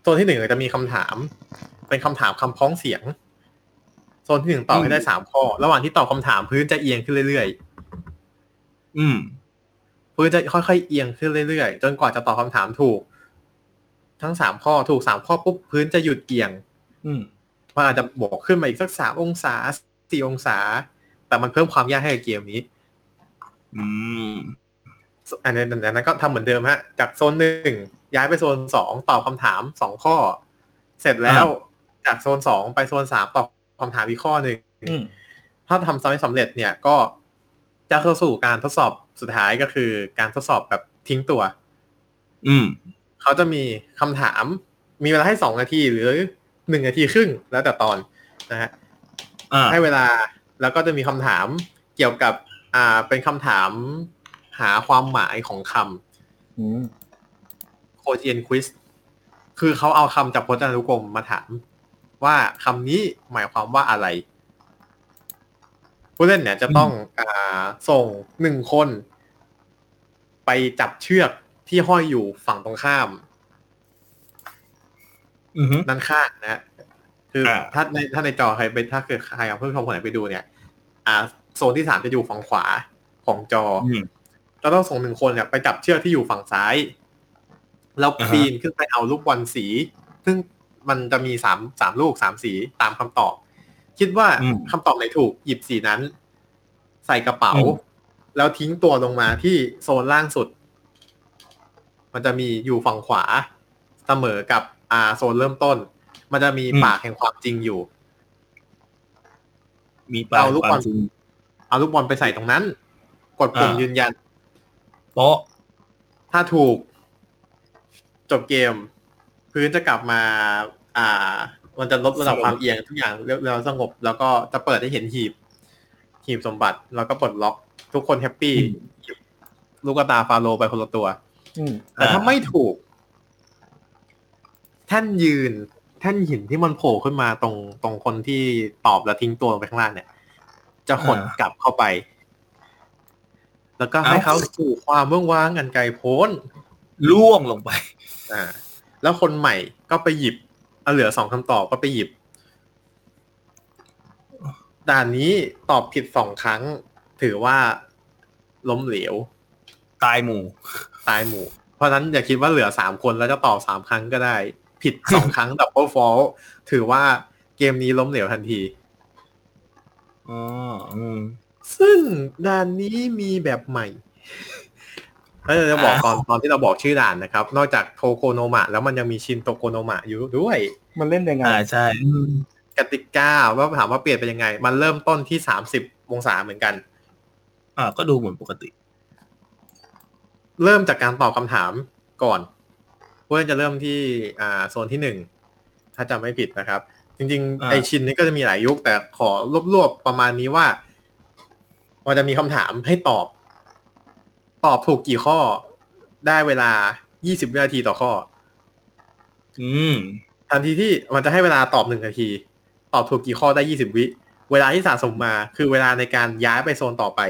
โซนที่หนึ่งจะมีคำถาม เป็นคำถามคำพ้องเสียง โซนที่หนึ่งตอบให้ได้สามข้อ ระหว่างที่ตอบคำถามพื้นจะเอียงขึ้นเรื่อยอืมๆพื้นจะค่อยๆเอียงขึ้นเรื่อยๆจนกว่าจะตอบคำถามถูก ทั้งสามข้อถูกสามข้อปุ๊บพื้นจะหยุดเอียง อืม มันอาจจะบวกขึ้นมาอีกสักสามองศาสี่องศา แต่มันเพิ่มความยากให้กับเกมนี้ อืมอันนั้นอันนั้นก็ทำเหมือนเดิมฮะ จากโซนหนึ่งย้ายไปโซนสองตอบคำถามสองข้อ เสร็จแล้ว จากโซนสองไปโซนสามตอบคำถามอีกข้อหนึ่งอืมถ้าทำสำเร็จเนี่ยก็จะเข้าสู่การทดสอบสุดท้ายก็คือการทดสอบแบบทิ้งตัว อืม เขาจะมีคำถามมีเวลาให้สองนาทีหรือ หนึ่งนาทีครึ่งแล้วแต่ตอนนะฮะอ่าให้เวลาแล้วก็จะมีคำถามเกี่ยวกับ อ่าเป็นคำถามหาความหมายของคอืมำโคเจียนควิสคือเขาเอาคำจากพจนานุกรมมาถาม ว่าคำนี้หมายความว่าอะไร ผู้เล่นเนี่ยจะต้องอ่าส่งหนึ่งคน ไปจับเชือกที่ห้อยอยู่ฝั่งตรงข้ามอือฮึ ด้านข้างนะฮะคืออาถ้าในถ้าในจอใครไปถ้าเกิดใครเอาเพื่อนชมคนไหนไปดูเนี่ย อ่า โซนที่สามจะอยู่ฝั่งขวาของจอออืมจะต้องส่งหนึ่งคนเนี่ยไปจับเชือกที่อยู่ฝั่งซ้าย แล้วอ่าฮะปีนขึ้นไปเอาลูกบอลสี ซึ่งมันจะมีสามสามลูกสามสีตามคำตอบ คิดว่าคำตอบไหนถูกหยิบสีนั้น ใส่กระเป๋า แล้วทิ้งตัวลงมาที่โซนล่างสุด มันจะมีอยู่ฝั่งขวาเสมอกับ อ่า โซนเริ่มต้น มันจะมีปากแห่งความจริงอยู่ มีปลาเอาลูกบอลความจริงเอาลูกบอลไปใส่ตรงนั้น กดปุ่มอ่ายืยืนยันโป๊ะถ้าถูก จบเกม พื้นจะกลับมา อ่า มันจะลดระดับความเอียงทุกอย่างเรียบร้อยสงบ แล้วก็จะเปิดให้เห็นหีบ หีบสมบัติ แล้วก็ปลดล็อก ทุกคนแฮปปี้หยิบลูกกระตาฟาโลไปคนละตัวอืมแต่ถ้าไม่ถูก แท่นยืน แท่นหินที่มันโผล่ขึ้นมาตรงตรงคนที่ตอบแล้วทิ้งตัวลงไปข้างล่างเนี่ย จะขนกลับเข้าไป แล้วก็ให้เขาสู่ความเมื่องว้างอันไกลโพ้นล่วงลงไป อ่า แล้วคนใหม่ก็ไปหยิบเอาเหลือสองคำตอบก็ไปหยิบด่านนี้ตอบผิดสองครั้ง ถือว่าล้มเหลว ตายหมู่ ตายหมู่ เพราะฉะนั้นอย่าคิดว่าเหลือสามคนแล้วจะตอบสามครั้งก็ได้ ผิดสองครั้ง double fault ถือว่าเกมนี้ล้มเหลวทันทีอ๋ออืมซึ่งด่านนี้มีแบบใหม่แล้วจะบอกตอนตอนที่เราบอกชื่อด่านนะครับ นอกจากโทโคโนมะ แล้วมันยังมีชินโทโคโนมะอยู่ด้วย มันเล่นยังไงอ่าใช่กติกาว่าถามว่าเปลี่ยนไปยังไง มันเริ่มต้นที่สามสิบองศาเหมือนกัน อ่าก็ดูเหมือนปกติ เริ่มจากการตอบคำถามก่อน เพื่อนจะเริ่มที่อ่าโซนที่หนึ่งถ้าจำไม่ผิดนะครับ จริงอ่าๆไอชินนี่ก็จะมีหลายยุค แต่ขอรวบๆประมาณนี้ว่ามันจะมีคำถามให้ตอบ ตอบถูกกี่ข้อได้เวลา 20 วินาทีต่อข้อ อืม ทันทีที่มันจะให้เวลาตอบหนึ่งนาที ตอบถูกกี่ข้อได้ 20 วิ เวลาที่สะสมมา คือเวลาในการย้ายไปโซนต่อไป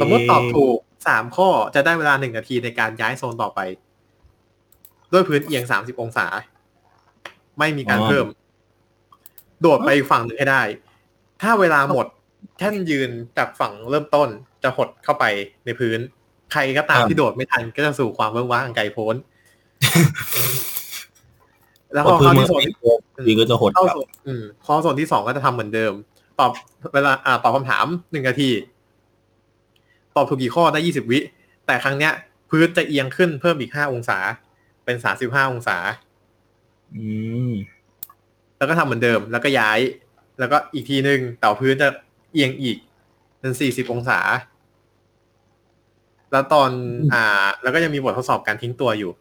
สมมติตอบถูกสามข้อจะได้เวลาหนึ่งนาทีในการย้ายโซนต่อไป ด้วยพื้นเอียงสามสิบองศา ไม่มีการเพิ่ม โดดไปอีกฝั่งหนึ่งให้ได้ ถ้าเวลาหมดแท่นยืนจากฝั่งเริ่มต้นจะหดเข้าไปในพื้น ใครก็ตามที่โดดไม่ทันก็จะสู่ความเวิ้งว้างอันไกลโพ้น แล้วพอเข้าที่โซนที่ดีก็จะหดเข้ากลับโซนอืมเข้าโซนที่สองก็จะทำเหมือนเดิม ตอบเวลาอ่าตอบคำถามหนึ่งนาที ตอบถูกกี่ข้อได้ยี่สิบวิ แต่ครั้งเนี้ย พื้นจะเอียงขึ้นเพิ่มอีกห้าองศา เป็นสาสิบห้าองศา อืมแล้วก็ทำเหมือนเดิม แล้วก็ย้าย แล้วก็อีกทีหนึ่งแต่พื้นจะเอียงอีกเป็นสี่สิบองศา แล้วตอน อ่า แล้วก็ยังมีบททดสอบการทิ้งตัวอยู่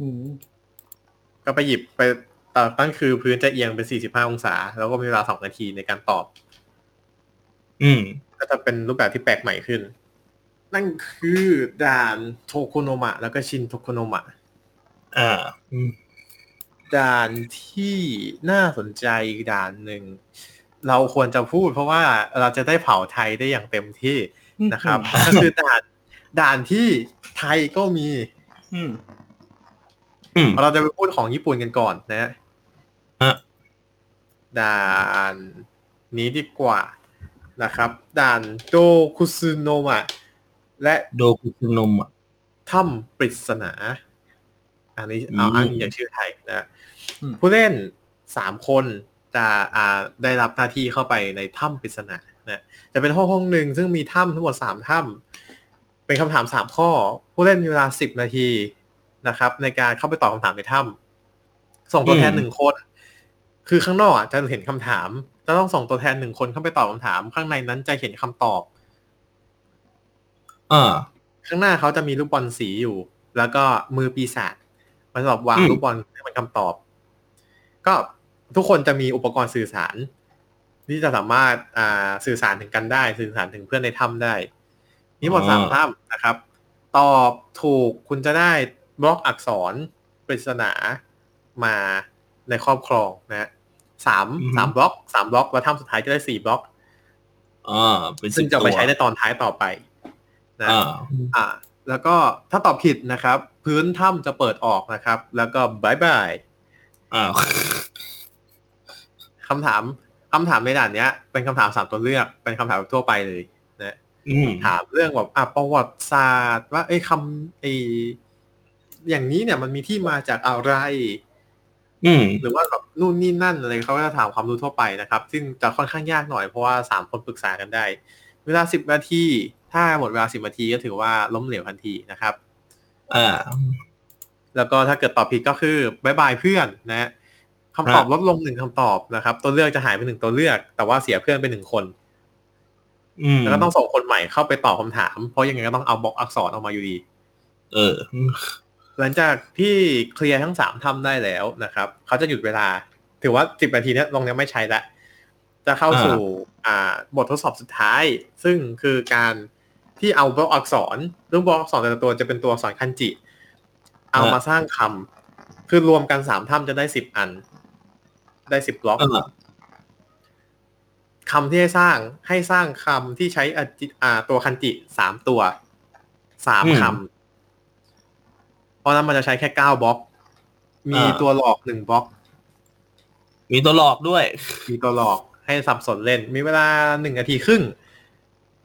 อืมก็ไปหยิบไปแต่ตั้งคือพื้นจะเอียงเป็นสี่สิบห้าองศา แล้วก็มีเวลาสองนาทีในการตอบ อืม ก็จะเป็นรูปแบบที่แปลกใหม่ขึ้น นั่นคือด่านโทโคโนมะ แล้วก็ชินโทโคโนมะ อ่าอืมด่านที่น่าสนใจอีกด่านหนึ่ง เราควรจะพูดเพราะว่าเราจะได้เผาไทยได้อย่างเต็มที่นะครับ ก็คือด่านด่านที่ไทยก็มีอืมอืมเราจะไปพูดของญี่ปุ่นกันก่อนนะฮะด่านนี้ดีกว่านะครับ ด่านโดคุซึโนมะและโดคุซึนมอะถ้ำปริศนา อันนี้เอาอืมอ้างอิงจากชื่อไทยนะอืมผู้เล่นสามคนจะอ่าได้รับหน้าที่เข้าไปในถ้ำปริศนานะจะเป็นห้องห้องหนึ่งซึ่งมีถ้ำทั้งหมดสามถ้ำเป็นคำถามสามข้อ ผู้เล่นมีเวลาสิบนาทีนะครับ ในการเข้าไปตอบคำถามในถ้ำส่งตัวแทนหนึ่งคน คือข้างนอกอะจะเห็นคำถามจะต้องส่งตัวแทนหนึ่งคนเข้าไปตอบคำถาม ข้างในนั้นจะเห็นคำตอบอ่าข้างหน้าเขาจะมีลูกบอลสีอยู่ แล้วก็มือปีศาจ มันสำหรับวางอืมลูกบอลให้มันคำตอบ ก็ทุกคนจะมีอุปกรณ์สื่อสาร ที่จะสามารถอ่าสื่อสารถึงกันได้ สื่อสารถึงเพื่อนในถ้ำได้จมีหมดอ๋อสามถ้ำนะครับ ตอบถูกคุณจะได้บล็อกอักษรปริศนามาในครอบครองนะฮะสามสามบล็อกสามบล็อก แล้วถ้ำสุดท้ายจะได้สี่บล็อกอ่าเป็นซึ่งจะ10ไปตัวใช้ในตอนท้ายต่อไปนะอ่าอ่า แล้วก็ถ้าตอบผิดนะครับ พื้นถ้ำจะเปิดออกนะครับ แล้วก็บายบายอ่าคำถามคำถามในด่านเนี้ย เป็นคำถามสามตัวเลือก เป็นคำถามทั่วไปเลยนะอืมถามเรื่องแบบอะประวัติศาสตร์ว่าไอ้ยคำไอ้อย่างนี้เนี่ยมันมีที่มาจากอะไรอืมหรือว่าแบบนู่นนี่นั่นอะไรเขาก็จะถามความรู้ทั่วไปนะครับ ซึ่งจะค่อนข้างยากหน่อยเพราะว่าสามคนปรึกษากันได้ เวลาสิบนาที ถ้าหมดเวลาสิบนาทีก็ถือว่าล้มเหลวทันทีนะครับอ่าแล้วก็ถ้าเกิดตอบผิดก็คือบายบายเพื่อนนะฮะคำตอบครับลดลงหนึ่งคำตอบนะครับ ตัวเลือกจะหายไปหนึ่งตัวเลือก แต่ว่าเสียเพื่อนไปหนึ่งคนอืมแล้วก็ต้องส่งคนใหม่เข้าไปตอบคำถาม เพราะยังไงก็ต้องเอาบล็อกอักษรออกมาอยู่ดี เออ หลังจากที่เคลียร์ทั้งสามทำได้แล้วนะครับ เขาจะหยุดเวลา ถือว่าสิบนาทีเนี้ยลงเนี้ยไม่ใช้ละ จะเข้าอ่าสู่ อ่า บททดสอบสุดท้าย ซึ่งคือการ ที่เอาบล็อกอักษรเรื่องบล็อกอักษรแต่ละตัวจะเป็นตัวอักษรคันจิ เอามาสร้างคำคือรวมกันสามถ้ำจะได้สิบอัน ได้สิบบล็อกอ่าคำที่ให้สร้างให้สร้างคำที่ใช้อาจิอ่าตัวคันจิสามตัวสามอืมคำเพราะนั้นมันจะใช้แค่เก้าบล็อก มีอ่าตัวหลอกหนึ่งบล็อก มีตัวหลอกด้วย มีตัวหลอกให้สับสนเล่น มีเวลาหนึ่งนาทีครึ่ง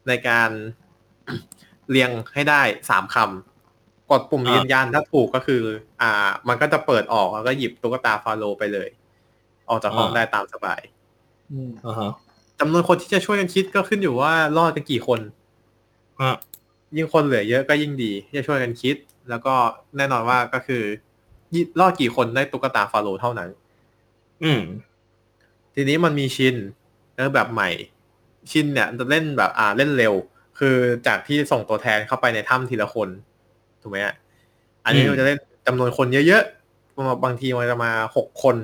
ในการ เรียงให้ได้สามคำกดปุ่มอ่ายืยืนยันถ้าถูกก็คือ อ่า มันก็จะเปิดออกแล้วก็หยิบตุ๊กตาฟาโรห์ไปเลย ออกจากห้องได้ตามสบายอืมอ่าฮะจำนวนคนที่จะช่วยกันคิดก็ขึ้นอยู่ว่ารอดกันกี่คนฮะยิ่งคนเหลือเยอะก็ยิ่งดีที่จะช่วยกันคิด แล้วก็แน่นอนว่าก็คือยิ่งรอดกี่คนได้ตุ๊กตาฟาโรห์เท่านั้น อืม ทีนี้มันมีชินเออแบบใหม่ ชินเนี่ยจะเล่นแบบอ่าเล่นเร็ว คือจากที่ส่งตัวแทนเข้าไปในถ้ำทีละคน ถูกไหมฮะอันนี้อืมมันจะเล่นจำนวนคนเยอะๆประมาณบางทีมันจะมาหกคน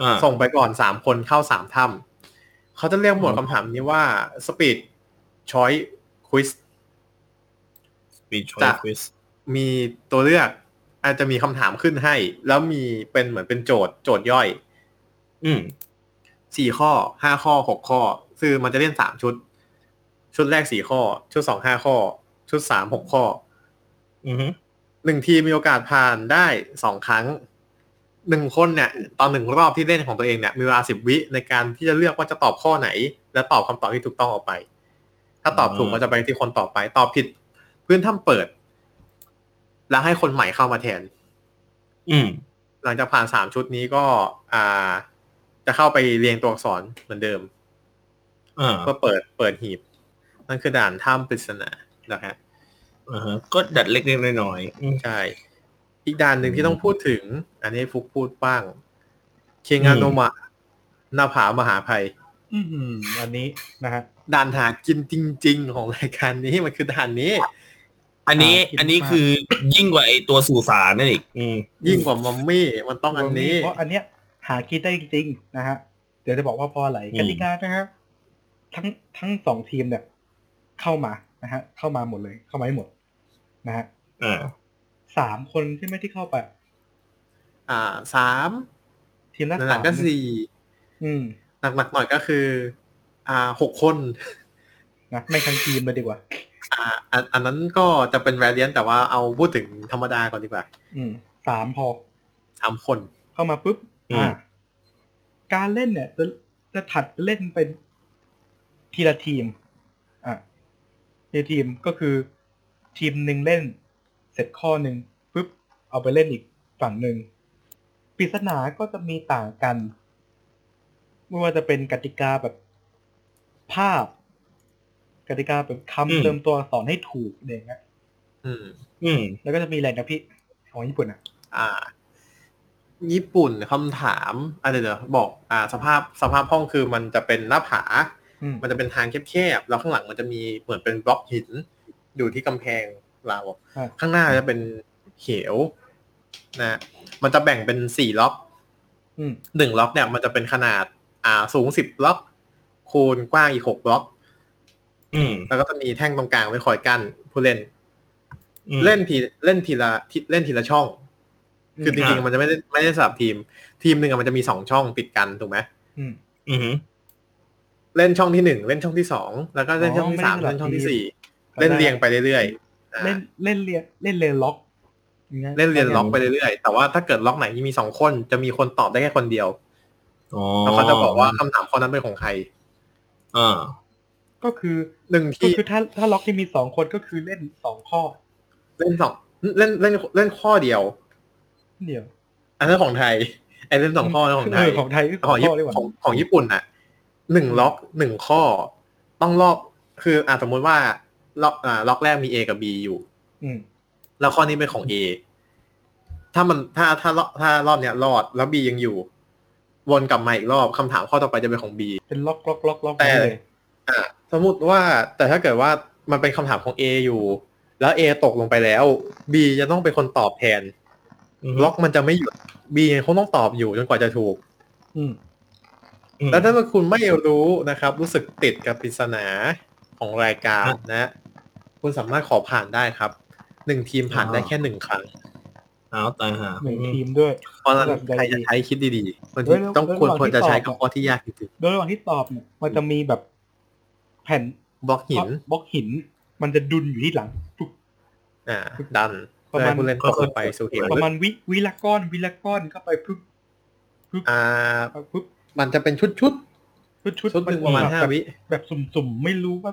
อ่าส่งไปก่อนสามคนเข้าสามถ้ำเขาจะเรียกหมวดอืมคำถามนี้ว่า Speed Choice Quiz มีชอยจะควิสมีตัวเลือกอาจจะมีคำถามขึ้นให้ แล้วมีเป็นเหมือนเป็นโจทย์โจทย์ย่อย อืมสี่ข้อห้าข้อหกข้อ คือมันจะเล่นสามชุด ชุดแรกสี่ข้อ ชุดสองห้าข้อ ชุดสามหกข้ออือฮึหนึ่งทีมมีโอกาสผ่านได้สองครั้งหนึ่งคนเนี่ย ตอนหนึ่งรอบที่เล่นของตัวเองเนี่ยมีเวลาสิบวิในการที่จะเลือกว่าจะตอบข้อไหน และตอบคำตอบที่ถูกต้องออกไป ถ้าตอบถูกก็จะไปที่คนต่อไป ตอบผิด พื้นถ้ำเปิด แล้วให้คนใหม่เข้ามาแทน อืม หลังจากผ่านสามชุดนี้ก็ อ่า จะเข้าไปเรียงตัวอักษรเหมือนเดิมอ่าเพื่อเปิดเปิดหีบ นั่นคือด่านถ้ำปริศนานะฮะอ่าฮะก็ดัดเล็กๆน้อยๆอืมใช่อีกด่านหนึ่งที่ต้องพูดถึง อันนี้ฟุกพูดบ้างเคงานโนมะหน้าผามหาภัยอืมอันนี้นะฮะด่านหากินจริง ๆ ของรายการนี้มันคือด่านนี้ อันนี้อ่าคิดอันนี้มากคือยิ่งกว่าไอตัวสู่สารนั่นอีกอืมยิ่งกว่ามัมมี่มันต้องอันนี้เพราะอันเนี้ย หาคิดได้จริงๆนะฮะเดี๋ยวจะบอกว่าเพราะอะไรอืมกติกานะครับทั้งทั้งสองทีมเนี่ย เข้ามานะฮะเข้ามาหมดเลย เข้ามาให้หมด นะฮะอ่าสามคนใช่ไหมที่เข้าไป อ่าสามทีมละหสาลัมงๆก็สี่อืมหนักๆหน่อยก็คือ อ่าหกคนนะไม่ทั้งทีมเลยดีกว่า อ่าอันอันนั้นก็จะเป็นแวรเลียนแต่ว่าเอาพูดถึงธรรมดาก่อนดีกว่า อืมสามพอสามคน เข้ามาปุ๊บอืมอ่าการเล่นเนี่ยจะจะถัดเล่นเป็นทีละทีมอะ ทีละทีมก็คือทีมหนึ่งเล่น เสร็จข้อหนึ่งปุ๊บเอาไปเล่นอีกฝั่งหนึ่งปริศนาก็จะมีต่างกัน ไม่ว่าจะเป็นกติกาแบบภาพ กติกาแบบอืมคำเติมตัวอักษรให้ถูกอย่างเงี้ยอืม อืม แล้วก็จะมีแรงนะพี่ของญี่ปุ่นอะ อ่า ญี่ปุ่นคำถามอะเดี๋ยวเดี๋ยวบอก อ่า สภาพสภาพห้องคือมันจะเป็นหน้าผาอื มมันจะเป็นทางแคบๆแล้วข้างหลังมันจะมีเหมือนเป็นบล็อกหิน อยู่ที่กำแพงเราอะข้างหน้าจะเป็นเหวนะมันจะแบ่งเป็นสี่ล็อกอืมหนึ่งล็อกเนี่ย มันจะเป็นขนาด อ่า สูงสิบล็อก คูณกว้างอีกหกล็อกอืมแล้วก็จะมีแท่งตรงกลางไว้คอยกั้นผู้เล่นอืมเล่นทีเล่นทีละทีเล่นทีละช่อง คือจริงๆมันจะไม่ได้ไม่ได้สลับทีม ทีมหนึ่งอะมันจะมีสองช่องติดกันถูกไหมอืมอืม เล่นช่องที่หนึ่งเล่นช่องที่สองแล้วก็เล่นอ๋อช่องที่สามไม่ได้สลับเล่นช่องที่ทีมสี่เล่นเรียงไปเรื่อยๆอ่าเล่นเล่นเรียนเล่นเรียนล็อกอย่างงี้ยเล่นเรียนล็อกไปเรื่อยๆแต่ว่าถ้าเกิดล็อกไหนที่มีสองคนจะมีคนตอบได้แค่คนเดียวอ๋อแล้วเขาจะบอกว่าคำถามข้อนั้นเป็นของใครอ่าก็คือหนึ่งก็ทีคือถ้าถ้าล็อกที่มีสองคนก็คือเล่นสองข้อ เล่นสองเล่นเล่นเล่นข้อเดียว เดียว อันนั้นของไทยไอ้เล่นสองข้อนั่นของไทยเของไทยคือสขอองงญี่ข้อปุ่ดีนกว่าของของญี่ปุ่นน่ะ หนึ่งล็อกหนึ่งข้อ ต้องรอบคืออ่าสมมติว่าล็อกอ่าล็อกแรกมี A กับ B อยู่ อืม แล้วข้อนี้เป็นของ A ถ้ามันถ้าถ้ารอบถ้ารอบเนี้ยรอดแล้ว B ยังอยู่ วนกลับมาอีกรอบคำถามข้อต่อไปจะเป็นของ B เป็นล็อกล็อกล็อกล็อกแต่เลยอ่าสมมติว่าแต่ถ้าเกิดว่ามันเป็นคำถามของ A อยู่ แล้ว A ตกลงไปแล้ว B จะต้องเป็นคนตอบแทนอืมล็อกมันจะไม่หยุด B ยังคงต้องตอบอยู่จนกว่าจะถูก อืมอืม แล้วถ้าคุณไม่รู้นะครับ รู้สึกติดกับปริศนาของรายการอะนะ คุณสามารถขอผ่านได้ครับหนึ่งทีมผ่านอ๋อได้แค่หนึ่งครั้งเอาตายหาหนึ่งทีมด้วยเพราะฉะนั้นแบบใดใครจะดีใช้คิดดีๆบางโดทียต้องโดยควรระหว่างควรจะที่ใช้ตอบกับข้อที่ยากจริงโดยระหว่างที่ตอบเนี่ยมันจะมีแบบแผ่นๆบล็อกหินบล็อกหิน มันจะดุนอยู่ที่หลังปุ๊บอ่า ดันประเพื่อมาณให้ผู้เล่นตกลงไปสู่เหวประมาณวิวิละก้อนวิละก้อนเข้าไปปุ๊บปุ๊บอ่าปุ๊บ มันจะเป็นชุดๆชุดชุดชุดหนึ่งประมาณห้าวิแบบสุ่มๆ ไม่รู้ว่า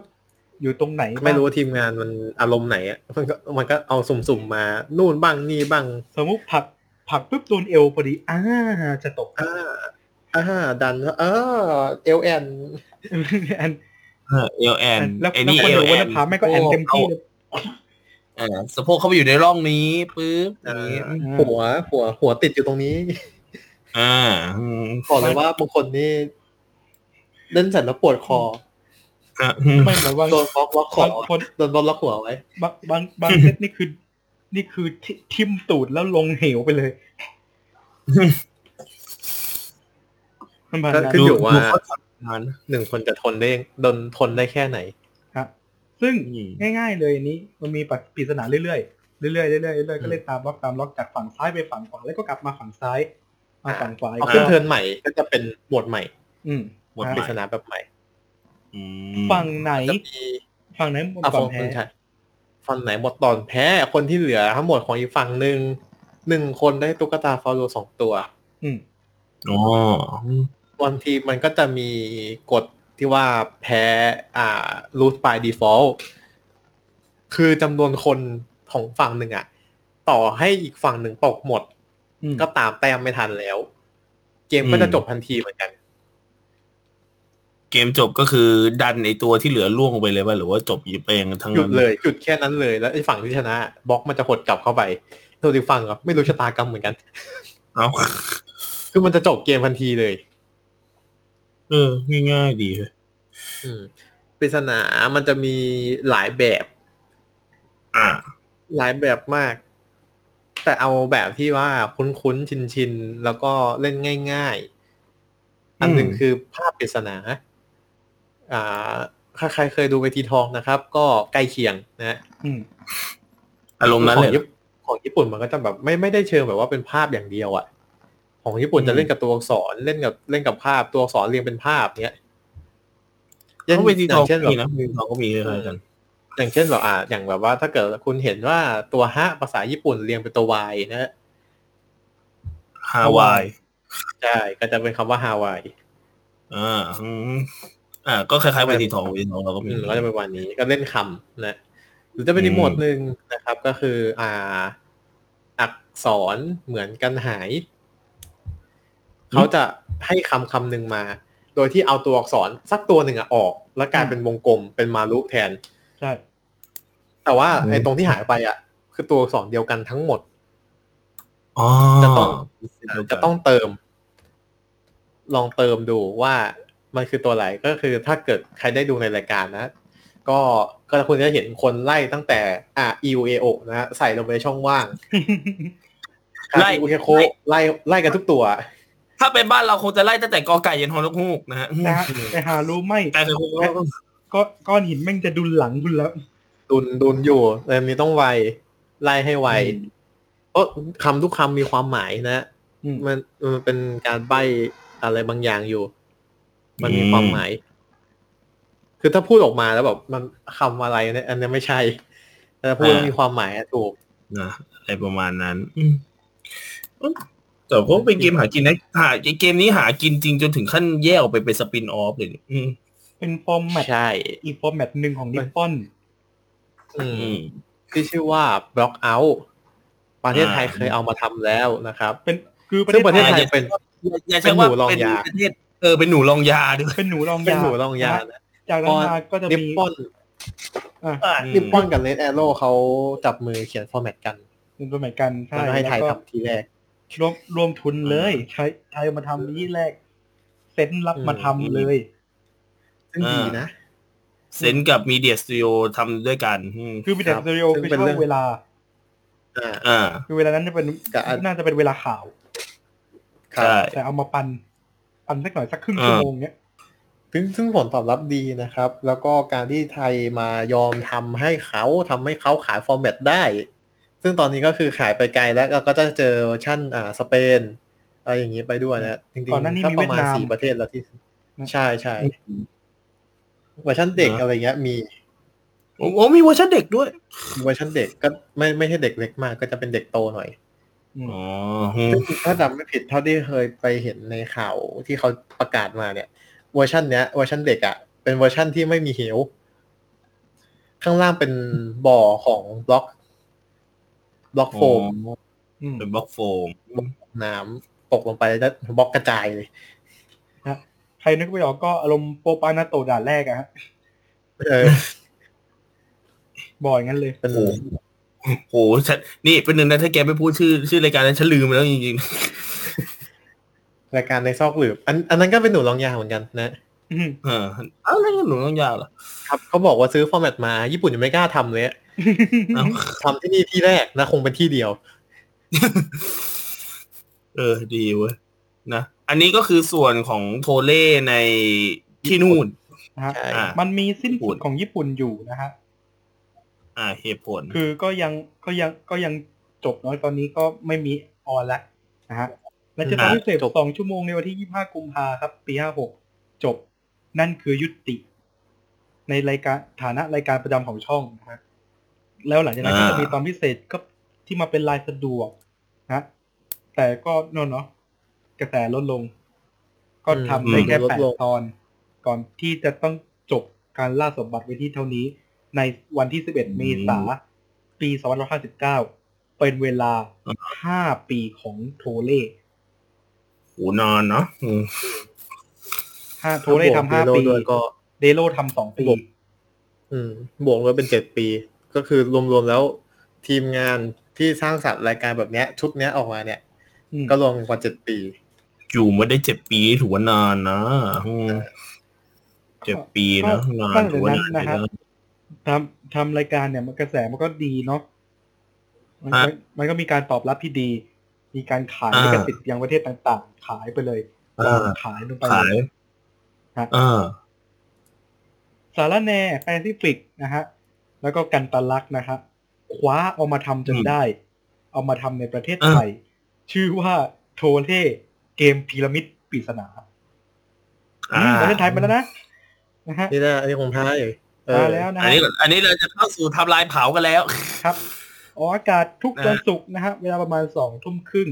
อยู่ตรงไหนบ้างไม่รู้ว่าทีมงานมันอารมณ์ไหนอะมันก็มันก็เอาสุ่มๆมา นู่นบ้างนี่บ้าง สมมุติผลักผลักปุ๊บโดนเอวพอดีอ่าจะตกอ่าอ่าดันเออเอลแอนอันเอลแอนแล้วไอ้แล้วนี่คนเอดูลแอว่านนภาแม่งก็แอนเต็มที่เลยอ่าสะโพกเข้าไปอยู่ในร่องนี้ปึ๊บอย่างนี้อืมหัวหัวหัวติดอยู่ตรงนี้ อ่าอืมบอกเลยว่าบางคนนี่เล่นเสร็จแล้วปวดคออะไม่หมายว่าโดนบล็อกล็อกคอบางคนโดนบล็อกล็อกหัวไว้บางบางบางเซตนี่คือ นี่คือทิทิมตูดแล้วลงเหวไปเลยมันผ่านก็การขึ้นอยู่ว่าดูข้อสอบงานหนึ่งคนจะทนได้โดนทนได้แค่ไหนครับ ซึ่งอืมง่าย ๆ เลยอันนี้ มันมีปริศนาเรื่อยๆเรื่อยๆเรื่อยๆเรื่อยๆก็เล่นตามล็อกตามล็อกจากฝั่งซ้ายไปฝั่งขวาแล้วก็กลับมาฝั่งซ้าย มาฝั่งขวาอีพอกรขึ้นอบเทิร์นใหม่ก็จะเป็นหมวดใหม่ อืมหมดฮะใหปริม่ศนาแบบใหม่อืมฝั่งไหนจะมีฝั่งไหนหมดอะก่ฝั่องนคแพ้นใช่ฝั่งไหนหมดตอนแพ้คนที่เหลือทั้งหมดของอีกฝั่งหนึ่งหนึ่งคนได้ตุ๊กตาฟาโรสองตัว อืมอ๋อบางทีมันก็จะมีกฎที่ว่าแพ้อ่า lose by default คือจำนวนคนของฝั่งหนึ่งอะต่อให้อีกฝั่งหนึ่งตกหมดอืม ก็ตามแต้มไม่ทันแล้ว เกมก็จะจบทันทีเหมือนกัน เกมจบก็คือดันไอตัวที่เหลือล่วงไปเลยป่ะหรือว่าจบหยิบเองทั้งหยุนั้ดนเลยหยุดแค่นั้นเลยแล้วไอ้ฝั่งที่ชนะบล็อกมันจะหดกลับเข้าไปตัวอีกฝั่งก็ไม่รู้ชะตากรรมเหมือนกันเอาคือมันจะจบเกมทันทีเลย เออ ง่ายๆดีเลยอืมปริศนามันจะมีหลายแบบ อ่า หลายแบบมาก แต่เอาแบบที่ว่าคุ้นๆชินๆแล้วก็เล่นง่าย ๆ อันหนึ่งอืมคือภาพปริศนา อ่าถ้าใครเคยดูเวทีทองนะครับ ก็ใกล้เคียงนะฮะอืมอารมณ์นั้นขอเลงยญี่ปุ่นของญี่ปุ่นมันก็จะแบบไม่ไม่ได้เชิงแบบว่าเป็นภาพอย่างเดียวอะของญี่ปุ่นจะเล่นกับตัวอักษรเล่นกับเล่นกับภาพตัวอักษรเรียงเป็นภาพเนี้ยเขาเวทีทองย่าเช่นก็แบบมีนะเวทีทองก็มีคล้ายๆกัน อย่างเช่นแบบอ่าอย่างแบบว่าถ้าเกิดคุณเห็นว่าตัวฮะภาษาญี่ปุ่นเรียงเป็นตัววายนะฮะฮาวายใช่ก็จะเป็นคำว่าฮาวายอ่าอืมอ่า ก็คล้ายๆเวทีทองเวทีทองเราก็มีอืมก็จะเป็นวันนี้ก็เล่นคำนะหรือจะเป็นอีกอืมโหมดหนึ่งนะครับ ก็คือ อ่า อักษรเหมือนกันหาย เขาจะให้คำคำหนึ่งมา โดยที่เอาตัวอักษรสักตัวหนึ่งอะออก แล้วกลายเป็นวงกลมเป็นมารุแทน ใช่ แต่ว่าไอ้ตรงที่หายไปอะคือตัวอักษรเดียวกันทั้งหมดอ๋อจะต้องจะต้องเติม ลองเติมดูว่ามันคือตัวอะไรก็คือถ้าเกิดใครได้ดูในรายการนะ ก็ก็คุณจะเห็นคนไล่ตั้งแต่อ่า e u a o นะฮะใส่ลงไปในช่องว่างไล่อูเคโคไล่ไล่กันทุกตัว ถ้าเป็นบ้านเราคงจะไล่ตั้งแต่กอไก่ยันฮอนกฮูกนะฮะนะฮะแต่หารู้ไหมแต่คือ ก็ก้อนหินแม่งจะดุลหลังคุณแล้ว ดุนดุนอยู่แต่อันนี้ต้องไวไล่ให้ไวเพราะคำทุกคำมีความหมายนะอืมมันมันเป็นการใบ้อะไรบางอย่างอยู่ มันมีความหมาย คือถ้าพูดออกมาแล้วแบบมันคำอะไรเนี่ยอันนี้ไม่ใช่แต่ถ้าพูดแล้วมีความหมายอะถูกนะอะไรประมาณนั้นอืมแต่ก็เป็นเกมหากินนะหาเกมนี้หากินจริงจนถึงขั้นแยกออกไปเป็นสปินออฟเลยเนี่ยอืม เป็นฟอร์แมตใช่ อีกฟอร์แมตหนึ่งของนิปปอนอืมอืมที่ชื่อว่า Block Out ประเทศไทยอ่าเคยเอามาทำแล้วนะครับ เป็นคือประซึ่งประเทเทศศไทไทยยเป็นอย่าใช้ว่าเป็นหนูลองเป็นยาประเทศเออเป็นหนูลองยาด้วยเป็นหนูลองเป็นยาหนูลองยานะนะจากนั้นมาก็จะนิปมีปอนอะอะนิปปอนกับเลดแอโร่เขาจับมือเขียนฟอร์แมตกันเป็นตัวใหม่กันใช่แล้วก็ให้ไทยแล้วก็ทำทีแรกรวมรวมทุนเลย ใช้ไทยมาทำที่แรก Zense รับมาทำเลย ซึ่งดีนะ Zenseกับ Media Studio ทำด้วยกันอืมคือมีแต่ครับสตูดิโอซึ่งคือเป็นช่วเรื่องงเวลาอ่าอ่าคือเวลานั้นจะเป็นกับอันน่าจะเป็นเวลาข่าวครับใช่แต่เอามาปันปันสักหน่อยสักครึ่งอ่าชั่วโมงเนี้ยซึ่งซึ่งผลตอบรับดีนะครับ แล้วก็การที่ไทยมายอมทำให้เขาทำให้เขาขาย format ได้ ซึ่งตอนนี้ก็คือขายไปไกลแล้วแล้วก็จะเจอเวอร์ชั่นอ่าสเปนอะไรอย่างนี้ไปด้วยนะจริงก่อนหน้านี้ๆก็มีปเวีระยดมาณนามสี่ประเทศแล้วที่นะใช่ใช่ เวอร์ชันเด็กนะอะไรเงี้ยมีโอ้โหมีเวอร์ชันเด็กด้วยเวอร์ชันเด็กก็ไม่ไม่ใช่เด็กเล็กมาก ก็จะเป็นเด็กโตหน่อยอืมอ๋ออืมซึ่งถ้าจำไม่ผิดเท่าที่เคยไปเห็นในข่าวที่เขาประกาศมาเนี่ย เวอร์ชันเนี้ยเวอร์ชันเด็กอะ่ะเป็นเวอร์ชันที่ไม่มีเหวข้างล่างเป็นบ่อของบล็อกบล็อกโฟมอืมเป็นบล็อกโฟมน้ำตกลงไปแล้วบล็อกกระจายเลย ใครนึกไม่ออกก็อารมณ์โปปานาโตด่านแรกอะฮะเออบ่อยงั้นเลยเป็นโอ้โหฉันนี่เป็นหนึ่งนะถ้าแกไม่พูดชื่อ ชื่อรายการนั้นฉันลืมไปแล้วจริงรายการในซอกหลืบอันอันนั้นก็เป็นหนูลองยาเหมือนกันนะอืมๆเอออ้าวแล้วหนูต้องยาวเหรอครับเขาบอกว่าซื้อฟอร์แมตมา ญี่ปุ่นยังไม่กล้าทำเลยอะเอ้าทำที่นี่ที่แรกนะ คงเป็นที่เดียว เออ ดีเว้ยนะ อันนี้ก็คือส่วนของโทเล่ในที่นู่นนะฮะใช่อ่ามันมีสิ้นญี่ปุ่สุดนของญี่ปุ่นอยู่นะฮะอ่าเหตุผล คือก็ยังก็ยังก็ยังจบเน้อยตอนนี้ก็ไม่มีออนแล้วนะฮะและจะอ่าทำให้เสร็จจบสองชั่วโมงในวันที่ยี่ห้ากุมภาครับ ปีห้าหกจบ นั่นคือยุติ ในรายการฐานะรายการประจำของช่องนะฮะแล้วหลังจากนั้นก็จะมีตอนพิเศษก็ที่มาเป็นลายสะดวกนะแต่ก็โน่นเนาะ กระแสลดลง ก็ทำได้แค่อืมลดแปดลงตอน ก่อนที่จะต้องจบการล่าสมบัติไว้ที่เท่านี้ ในวันที่ 11 เมษาปี2559 เป็นเวลา 5 ปีของโทเล่โหนอนเนาะอืมห้าโทเล่ทำห้าบวกปีเดโลด้วยก็เดโลทำสองปีบวกอืม บวกแล้วเป็นเจ็ดปี ก็คือรวมๆแล้วทีมงานที่สร้างสรรค์รายการแบบเนี้ย ชุดเนี้ยออกมาเนี่ยอืมก็รวมกว่าเจ็ดปี อยู่มาได้เจ็ดปีถือว่านานนะอืมเจ็ดปีนะนานถือว่านานเลยนะทำทำรายการเนี่ยมันกระแสมันก็ดีเนาะมันฮะก็มันก็มีการตอบรับที่ดี มีการขายอ่าลิขสิทธิ์ยังประเทศต่างๆ ขายไปเลยอ่าขายลงไปขายเลยฮะอ่าสารแหน่แปซิฟิกนะฮะ แล้วก็กันตาลักนะฮะคว้าเอามาทำจนอืมได้ เอามาทำในประเทศอ่าไทย ชื่อว่าโทเล่ เกมพีระมิดปริศนาอ่าประเทศไทยมาแล้วนะนะฮะนี่นะอันนี้ของท้ายเออมาแล้วนะอันฮะนี้อันนี้เราจะเข้าสู่ไทำลายเผากันแล้วครับออกอากาศทุกนะวันศุกร์นะฮะเวลาประมาณสองทุ่มครึ่ง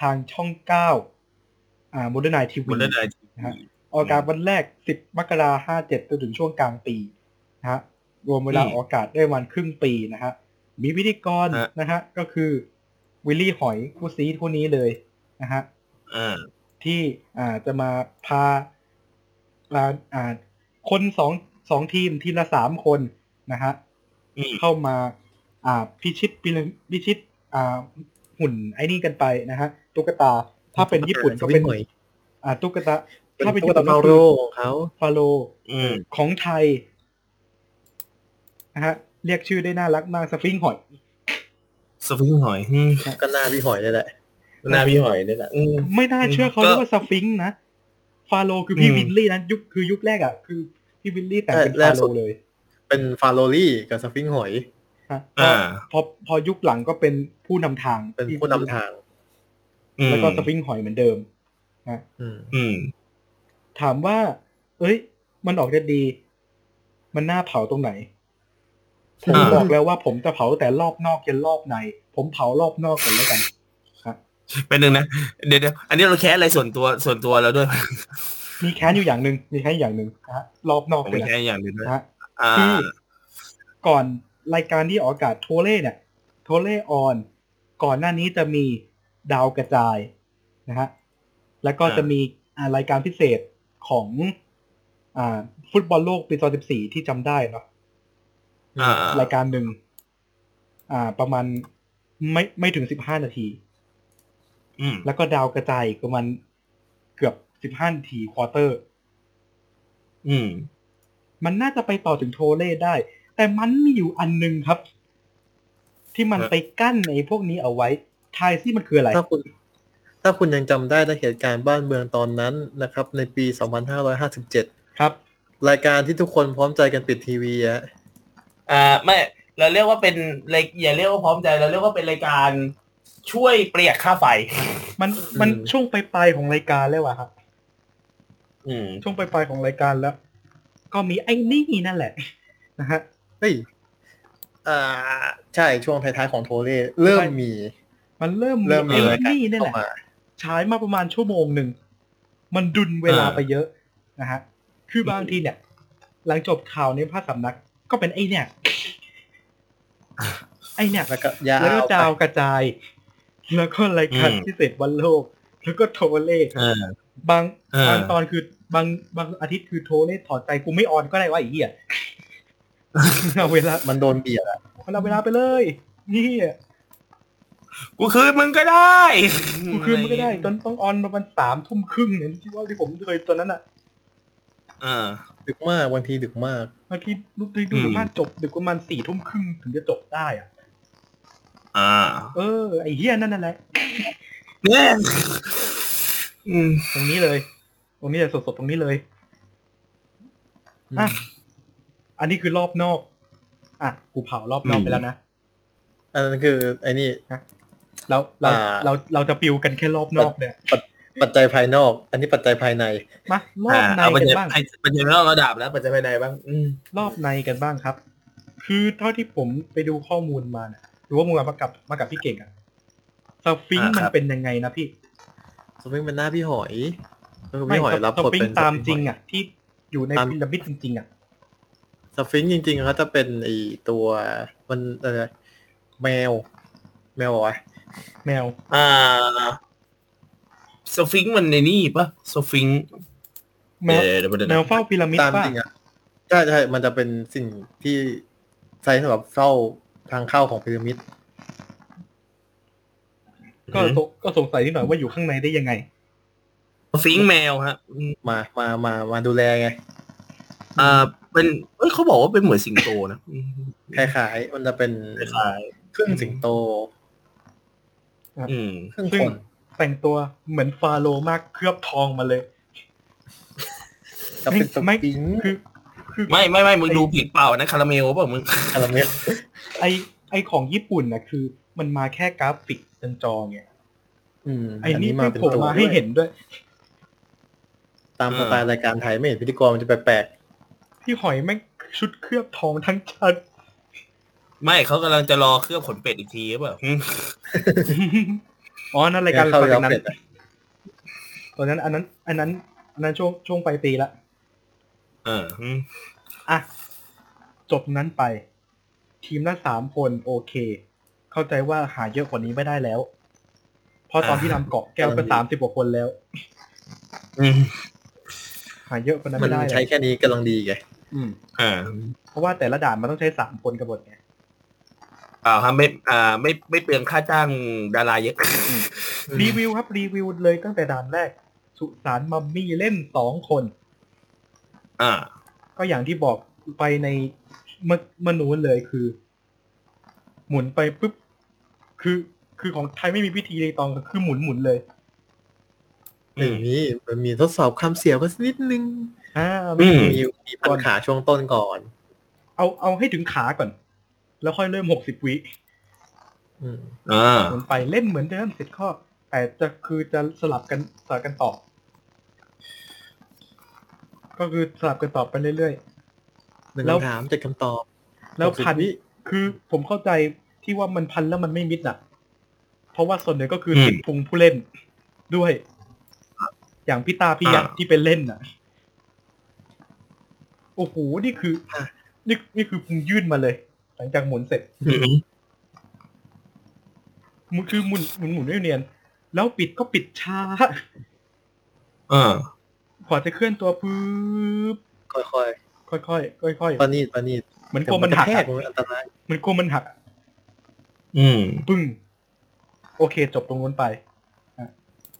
ทางช่องเก้าอ่าโมเดิร์นไนทีบวีนได้ไหนนะฮะออกอากาศวันแรก10มกราห้าเจ็ดจนถึงช่วงกลางปีนะฮะรวมเวลาออกอากาศได้ประมาณครึ่งปีนะฮะมีพิธีกรนะฮะก็คือวิลลี่หอยผู้ซีผู้นี้เลยนะฮะอ่า ที่อ่าจะมาพาอ่าอ่าคนสองสองทีมทีมละสามคนนะฮะอืมเข้ามา อ่าพิชิตพิลพิชิต อ่า หุ่นไอ้นี่กันไปนะฮะตุ๊กตาถ้าเป็นญี่ปุ่นก็เป็นหน่อยอ่าตุ๊กตาเป็นถ้าเป็นตุ๊ญี่กปุ่ตานเมาก็โรคือของเขาฟาโลอืมของไทยนะฮะเรียกชื่อได้น่ารักมากสฟิงค์หอยสฟิงค์หอยอืมก็หน้าพี่หอยนี่แหละ หน้าพี่หอยนี่แหละอืมไม่น่าเชื่อเขาก็เรียกว่าสฟิงค์นะ ฟาโรห์คือพี่อืมวิลลี่นะยุคคือยุคแรกอะคือพพี่วิลลี่แต่งใช่เป็นฟาโรห์สุดเลย เป็นฟาโรลี่กับสฟิงค์หอยฮะพออ่าพอพอยุคหลังก็เป็นผู้นำทางเป็นผู้นำทาง แล้วก็สฟิงค์หอยเหมือนเดิมอืมอืมถามว่า เอ้ย มันออกจะดี มันน่าเผาตรงไหนผมอ่าบอกแล้วว่าผมจะเผาแต่รอบนอกยันรอบใน ผมเผารอบนอกก่อนแล้วกัน เป็นหนึ่งนะเดี๋ยวเดี๋ยวอันนี้เราแค่อะไรส่วนตัวส่วนตัวแล้วด้วย มีแค้นอยู่อย่างหนึ่งมีแค้นอยู่อย่างหนึ่งนะฮะรอบนอกผมเลยมีนะแค่อย่างหนึ่งด้วยนะฮะอ่าคือก่อนรายการที่ออกอากาศโทเล่เนี่ย โทเล่ออน ก่อนหน้านี้จะมีดาวกระจายนะฮะแล้วก็อ่าจะมีอ่ารายการพิเศษของอ่า ฟุตบอลโลกปี 2014 ที่จำได้เนาะอ่ารายการหนึ่งอ่า ประมาณไม่ไม่ถึง 15 นาทีอืม แล้วก็ดาวกระจายอีกประมาณเกือบ15นาที quarter อืม มันน่าจะไปต่อถึงโทเรได้ แต่มันมีอยู่อันหนึงครับ ที่มันเออไปกั้นในพวกนี้เอาไว้ทายซิมันคืออะไร ถ้าคุณ ถ้าคุณยังจำได้ในเหตุการณ์บ้านเมืองตอนนั้นนะครับ ในปี 2557 ครับ รายการที่ทุกคนพร้อมใจกันปิดทีวีอะอ่าไม่ เราเรียกว่าเป็นรายอย่าเรียกว่าพร้อมใจ เราเรียกว่าเป็นรายการ ช่วยเปรียกค่าไฟ มันมันช่วงปลายๆของรายการแล้วอะครับ อืม ช่วงปลายๆของรายการแล้ว ก็มีไอ้นี่นั่นแหละ นะฮะเฮ้ยอ่าใช่ช่วงท้ายๆของโทเล่เริ่มมี มันเริ่มเริ่มมีไอ้รายการนี่นี่แหเข้าละมาฉายมาประมาณชั่วโมงหนึ่ง มันดุนเวลาอ่าไปเยอะนะฮะ คือบางทีเนี่ย หลังจบข่าวในภาคสำนัก ก็เป็นไอ้เนี่ยไอ้เนี่ยแล้วก็ยาวแล้วก็ดาวไปกระจาย แล้วก็รายการอืมพิเศษวันโลก แล้วก็โทรเลขเออบางเออบางตอนคือบางบางอาทิตย์คือโทรเลขถอดใจกูไม่ออนก็ได้ว่าไอ้เหี้ยเอาเวลา มันโดนเบียดอะเอาเวลาไปเลยนี่กูคืนมึงก็ได้กูคืนมันก็ได้จนต้องออนประมาณสามทุ่มครึ่งเนี่ยที่ว่าที่ผมเคยตอนนั้นอะเออดึกมากบางทีดึกมากบางทีดูดูดูอืมประมาณจบดึกประมาณสี่ทุ่มครึ่งถึงจะจบได้อะ อ่า เออ ไอ้เหี้ยนั่นนั่นแหละเนี่ยอืมตรงนี้เลย ตรงนี้เลยสดๆตรงนี้เลยอะอันนี้คือรอบนอก อะกูเผารอบนอกไปแล้วนะอันนั้นคือไอ้นี่เราเราอ่าเราเราจะปิวกันแค่รอบนอกเนี่ยปัจจัยภายนอก อันนี้ปัจจัยภายในมารอบในเอาปัจกันจัยบ้างปัจจัยไม่ต้องระดับแล้ว ปัจจัยภายในบ้างอืมรอบในกันบ้างครับ คือเท่าที่ผมไปดูข้อมูลมาเนี่ย หรือว่ามูลมากับมากับพี่เก่งอะสฟิงค์อ่ามันครับ เป็นยังไงนะพี่สฟิงค์เป็นหน้าพี่หอยแล้วไม่พี่หอยสรับสบทฟิงเป็นค์ตามสฟิค์จริงหยอะที่อยู่ในตามพีระมิดจริงๆอะสฟิงค์จริงๆเขาจะเป็นไอตัวมันอะไรแมว แมวอะไรแมว อ่าสฟิงค์มันในนี่ปะสฟิงค์แมวเดี๋ยวเดี๋ยวแมเดี๋ยววเฝ้าพีระมิดตามป่ะจริงอะใช่ใช่มันจะเป็นสิ่งที่ใช้สำหรับเฝ้า ทางเข้าของพีระมิด ก็สงก็สงสัยนิดหน่อยว่าอยู่ข้างในได้ยังไงสฟิงค์แมวฮะอืมมามามามาดูแลไงอ่าเป็นเอ้ยเขาบอกว่าเป็นเหมือนสิงโตนะอืมคล้ายๆมันจะเป็นคล้ายครึ่งสิงโตๆอืม ครึ่งซึ่คงนแต่งตัวเหมือนฟาโรห์มากเคลือบทองมาเลยจะเป็นสไม่ฟิงค์คือคือ ไม่ไม่ไม่มึงดูผิดเปล่านะคาราเมลเปล่ามึงคาราเมลไอไอของญี่ปุ่นนะคือ มันมาแค่กราฟิกจนจอไงอืมไอนี่มาไม่เป็นโผล่ตัวมาให้เห็นด้วย ตามสไตล์รายการไทยไม่เห็นพิธีกรมันจะแปลกพี่หอยแม่งชุดเคลือบทองทั้งชั้นไม่เขากำลังจะรอเครื่องขนเป็ดอีกทีหรือเปล่าอืมอ๋อนั่นๆรายการเข้าตอนยาวนั้นเป็ดอะตอนนั้น อันนั้น อันนั้นอันนั้นช่วงช่วงปลายปีละ เอออืมอะ จบนั้นไป ทีมละสามคนโอเค เข้าใจว่าหาเยอะกว่านี้ไม่ได้แล้ว เพราะตอนที่นำเกาะแก้วก็สามสิบกว่าคนแล้วอืมหาเยอะกว่านั้นมันไม่ได้ใช้แล้วแค่นี้กำลังดีไงอืมอ่าเพราะว่าแต่ละด่านมันต้องใช้สามคนกันหมดไงอ่าครับไม่อ่าไม่ไม่เปลืองค่าจ้างดาราเยอะรีวิวครับรีวิวเลยตั้งแต่ด่านแรก สุสานมัมมี่เล่นสองคน อ่า ก็อย่างที่บอกไปในเมื่อเมื่อนู้นเลยคือ หมุนไปปุ๊บคือคือของไทยไม่มีพิธีเลยตองคือหมุนหมุนเลยอืมไม่มีมันมีทดสอบคำเสียงก็สักนิดนึงอ่าอืมมีมีพันขาช่วงต้นก่อน เอาเอาให้ถึงขาก่อน แล้วค่อยเริ่มหกสิบวิอืมอ่ามันไปเล่นเหมือนเดิมเสร็จข้อแต่จะคือจะสลับกันสลับกันต่อ ก็คือสลับกันต่อไปเรื่อยหนึ่งแล้วคำถามเจ็ดคำตอบๆแล้ว60พันวิคือผมเข้าใจที่ว่ามันพันแล้วมันไม่มิดน่ะ เพราะว่าส่วนหนึ่งก็คืออมติดพุงผู้เล่นด้วย อย่างพี่ตาพี่ยักษ์อ่าที่เป็นเล่นน่ะ โอ้โหนี่คืออะนี่นี่คือพุงยื่นมาเลย หลังจากหมุนเสร็จอืมหมุนคือหมุนหมุนหมุนไม่เนียน แล้วปิดก็ปิดช้าอ่า พอจะเคลื่อนตัวปุ๊บค่อยค่อยๆ ค่อยๆปานีดปานีดๆเหมือนกลัวมันหักแทกอะมันอันตรายเหมือนกลัวมันหักอะอืม ปึ้ง โอเค จบตรงนู้นไปอะ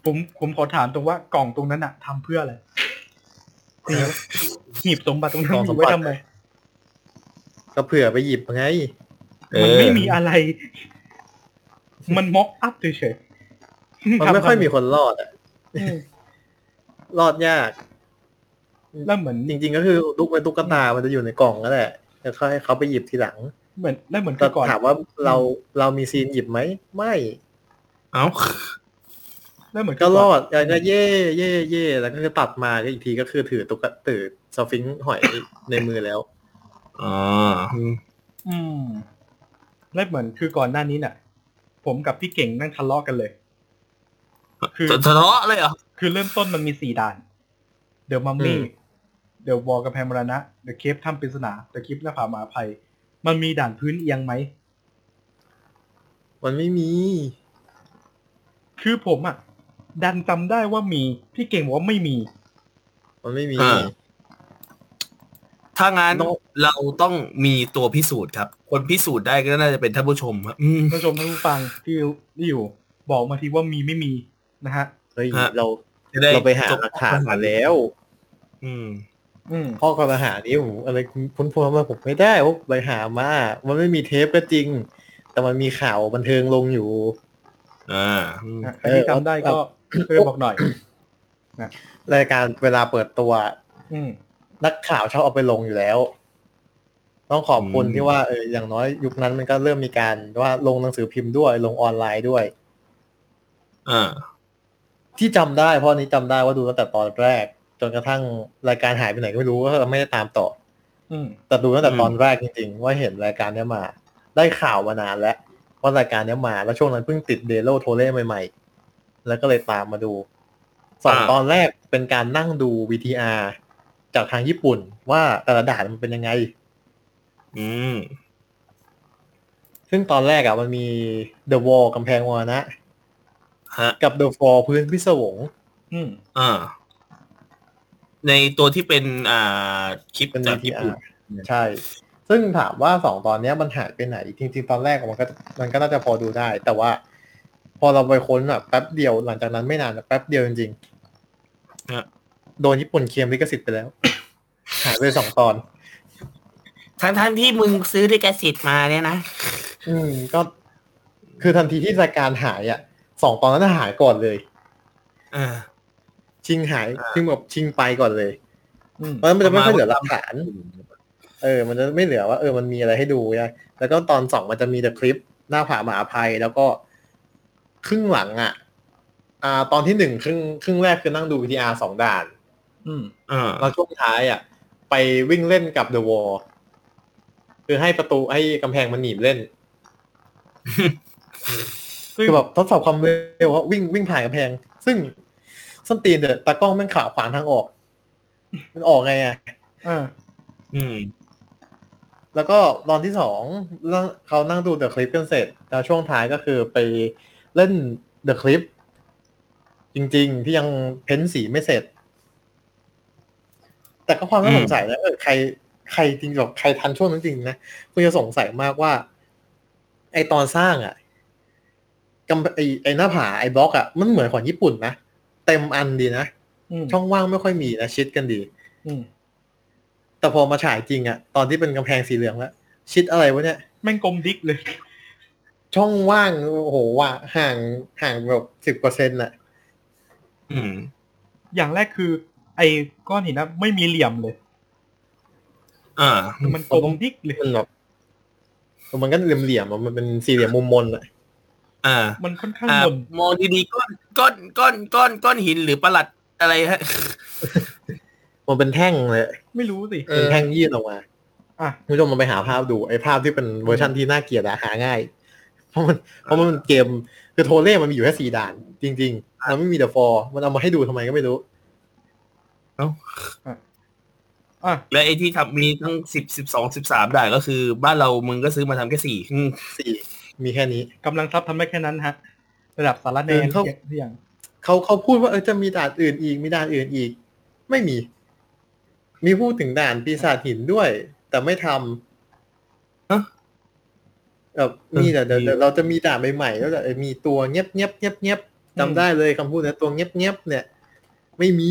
ผมผมขอถามตรงว่ากล่องตรงนั้นอะทำเพื่ออะไรหีบหีบสมบัติตรงนั้นมีไว้ทำไมก็เผื่อไปหยิบไงเอมันอไม่มีอะไร มันม็อกอัพเฉยๆมันไม่ค่อยมีคนรอดอะอืม รอดยาก แล้วเหมือนจริง ๆ ก็คือลูกเป็นตุ๊กตา มันจะอยู่ในกล่องนั่นแหละแล้วค่อยให้เขาไปหยิบทีหลัง เหมือนแล้วเหมือนแต่ก่อนถามว่าเราเรามีซีนหยิบไหมไม่ เอ้าแล้วเหมือนก็รอดแล้วก็เย่เย่เย่แล้วก็คือตัดมาก็อีกทีก็คือถือตุ๊กตาถือสฟิงค์หอยในมือแล้วอ่าอืมแล้วเหมือนคือก่อนหน้านี้น่ะผมกับพี่เก่งนั่งทะเลาะกันเลย คือทะเลาะเลยเหรอ คือเริ่มต้นมันมีสี่ด่าน เดอะมัมมี่อืมเดอะวอลกับแพมรณะ เดอะเคฟถ้ำปริศนา เดอะคลิปหน้าผาหมาภัย มันมีด่านพื้นเอียงไหม มันไม่มี คือผมอะ ดันจำได้ว่ามี พี่เก่งบอกว่าไม่มี มันไม่มี อ่า ถ้างั้นต้องเราต้องมีตัวพิสูจน์ครับ คนพิสูจน์ได้ก็น่าจะเป็นท่านผู้ชมครับอืม ท่านผู้ชมท่านผู้ฟังที่ที่อยู่ บอกมาทีว่ามีไม่มีนะฮะ เฮ้ยฮะ เราจะได้ เราไปหาจบหลักฐานมาแล้ว อืม อืมข้อกล่าวหานี้ผมอะไรคุ้นพวมาผมไม่ได้ว่าไปหามา มันไม่มีเทปก็จริง แต่มันมีข่าวบันเทิงลงอยู่ อ่าอืมใครที่จำได้ก็ช่วยบอกหน่อยรายการเวลาเปิดตัวอืมนักข่าวชอบเอาไปลงอยู่แล้ว ต้องขอบคุณที่ว่าเอออย่างน้อยยุคนั้นมันก็เริ่มมีการว่าลงหนังสือพิมพ์ด้วยลงออนไลน์ด้วย อ่า ที่จำได้เพราะอันนี้จำได้ว่าดูตั้งแต่ตอนแรก จนกระทั่งรายการหายไปไหนก็ไม่รู้ก็ไม่ได้ตามต่อ อืมแต่ดูตั้งแต่อืมตอนแรกจริง ๆ ว่าเห็นรายการเนี้ยมา ได้ข่าวมานานแล้วว่ารายการเนี้ยมาแล้วช่วงนั้นเพิ่งติดเดโลโทเล่ใหม่ ๆ แล้วก็เลยตามมาดูสองตอนแรกเป็นการนั่งดู VTR จากทางญี่ปุ่น ว่าแต่ละด่านมันเป็นยังไง อืมซึ่งตอนแรกอะมันมี The Wall กำแพงวานะ ฮะกับ The Fall พื้นพิศวงอืมอ่าในตัวที่เป็นอ่าคลิปเป็นจากญี่ปุ่น VTR ใช่ ซึ่งถามว่าสองตอนเนี้ยมันหายไปไหน จริงๆ ตอนแรกมันก็มันก็น่าจะพอดูได้ แต่ว่า พอเราไปค้นแบบแป๊บเดียวหลังจากนั้นไม่นานแป๊บเดียวจริงฮะๆโดนญี่ปุ่นเคลมลิขสิทธิ์ไปแล้ว หายไปสองตอน ทั้งทั้งๆที่มึงซื้อลิขสิทธิ์มาเนี่ยนะ อืมก็คือทันทีที่รายการหายอะ สองตอนนั้นนะหายก่อนเลย อ่า ชิงหายอ่าชิงแบบชิงไปก่อนเลยอืมเพราะฉะนั้นมันจะไม่ค่อยเหลือหลักฐาน เออ มันจะไม่เหลือว่าเออมันมีอะไรให้ดูใช่แล้วก็ตอนสองมันจะมีแต่คลิปหน้าผาหมาภัยแล้วก็ครึ่งหลังอะ อ่า ตอนที่หนึ่งครึ่งครึ่งแรกคือนั่งดูวิทยาสองด่าน อืมอ่าแล้วช่วงท้ายอะ ไปวิ่งเล่นกับเดอะวอลคือให้ประตูให้กำแพงมันหนีบเล่นซึ่ง คือแบบทดสอบความเร็วว่าวิ่งวิ่งผ่านกำแพง ซึ่งส้นตีนเดอะตากล้องแม่งขาขวางทางออก มันออกไงอะอ่าอืม แล้วก็ตอนที่สองนั่งเขานั่งดูเดอะคลิปกันเสร็จ แล้วช่วงท้ายก็คือไปเล่นเดอะคลิปจริง ๆ ที่ยังเพ้นสีไม่เสร็จ แต่ก็ความน่าอืมสงสัยนะเออใครใครจริงแบบใครทันช่วงนั้นจริงนะคุณจะสงสัยมากว่า ไอตอนสร้างอะ กำไอไอหน้าผาไอบล็อกอะมันเหมือนของญี่ปุ่นนะเต็มอันดีนะอืมช่องว่างไม่ค่อยมีนะชิดกันดีอืมแต่พอมาฉายจริงอะตอนที่เป็นกำแพงสีเหลืองแล้วชิดอะไรวะเนี่ยแม่งกลมดิกเลย ช่องว่างโอ้โหว่าห่างห่างแบบสิบเปอร์เซ็นต์ะอืมอย่างแรกคือ ไอ้ก้อนหินนะไม่มีเหลี่ยมเลย อ่าคือมันกลมดิกเลยมันแบบมันก็เหลี่ยมๆอะมันเป็นสี่เหลี่ยมมุมมนอะอ่า มันค่อนข้างอ่ามนมองดีๆก้อนก้อนก้อนก้อนก้อนหินหรือประหลัดอะไรฮะมันเป็นแท่งเลย ไม่รู้สิเอเป็นอแท่งยื่นออกมาอะคุณผู้ชมมันไปหาภาพดูไอ้ภาพที่เป็นเวอร์ชันที่น่าเกลียดอะหาง่าย เพราะมันเพราะมันเกมคือโทเรมันมีอยู่แค่สี่ด่าน จริงๆมันไม่มี The Fall มันเอามาให้ดูทำไมก็ไม่รู้อะแล้วไอ้ที่ทำมีทั้งสิบสิบสองสิบสามด่านก็คือ บ้านเรามึงก็ซื้อมาทำแค่สี่อืมสี่ มีแค่นี้กำลังทรัพย์ทำได้แค่นั้นฮะ ระดับสาระแนเออเขาทุกอย่างเขาเขาพูดว่าเออจะมีด่านอื่นอีก มีด่านอื่นอีก ไม่มี มีพูดถึงด่านปีศาจหินด้วย แต่ไม่ทำฮะแบบมีแต่เดี๋ยวเดี๋ยวเราจะมีด่านใหม่ๆแล้วจะเออมีตัวเงียบเงียบเงียบเงียบจำได้เลยคำพูดนะตัวเงียบเงียบเนี่ย ไม่มี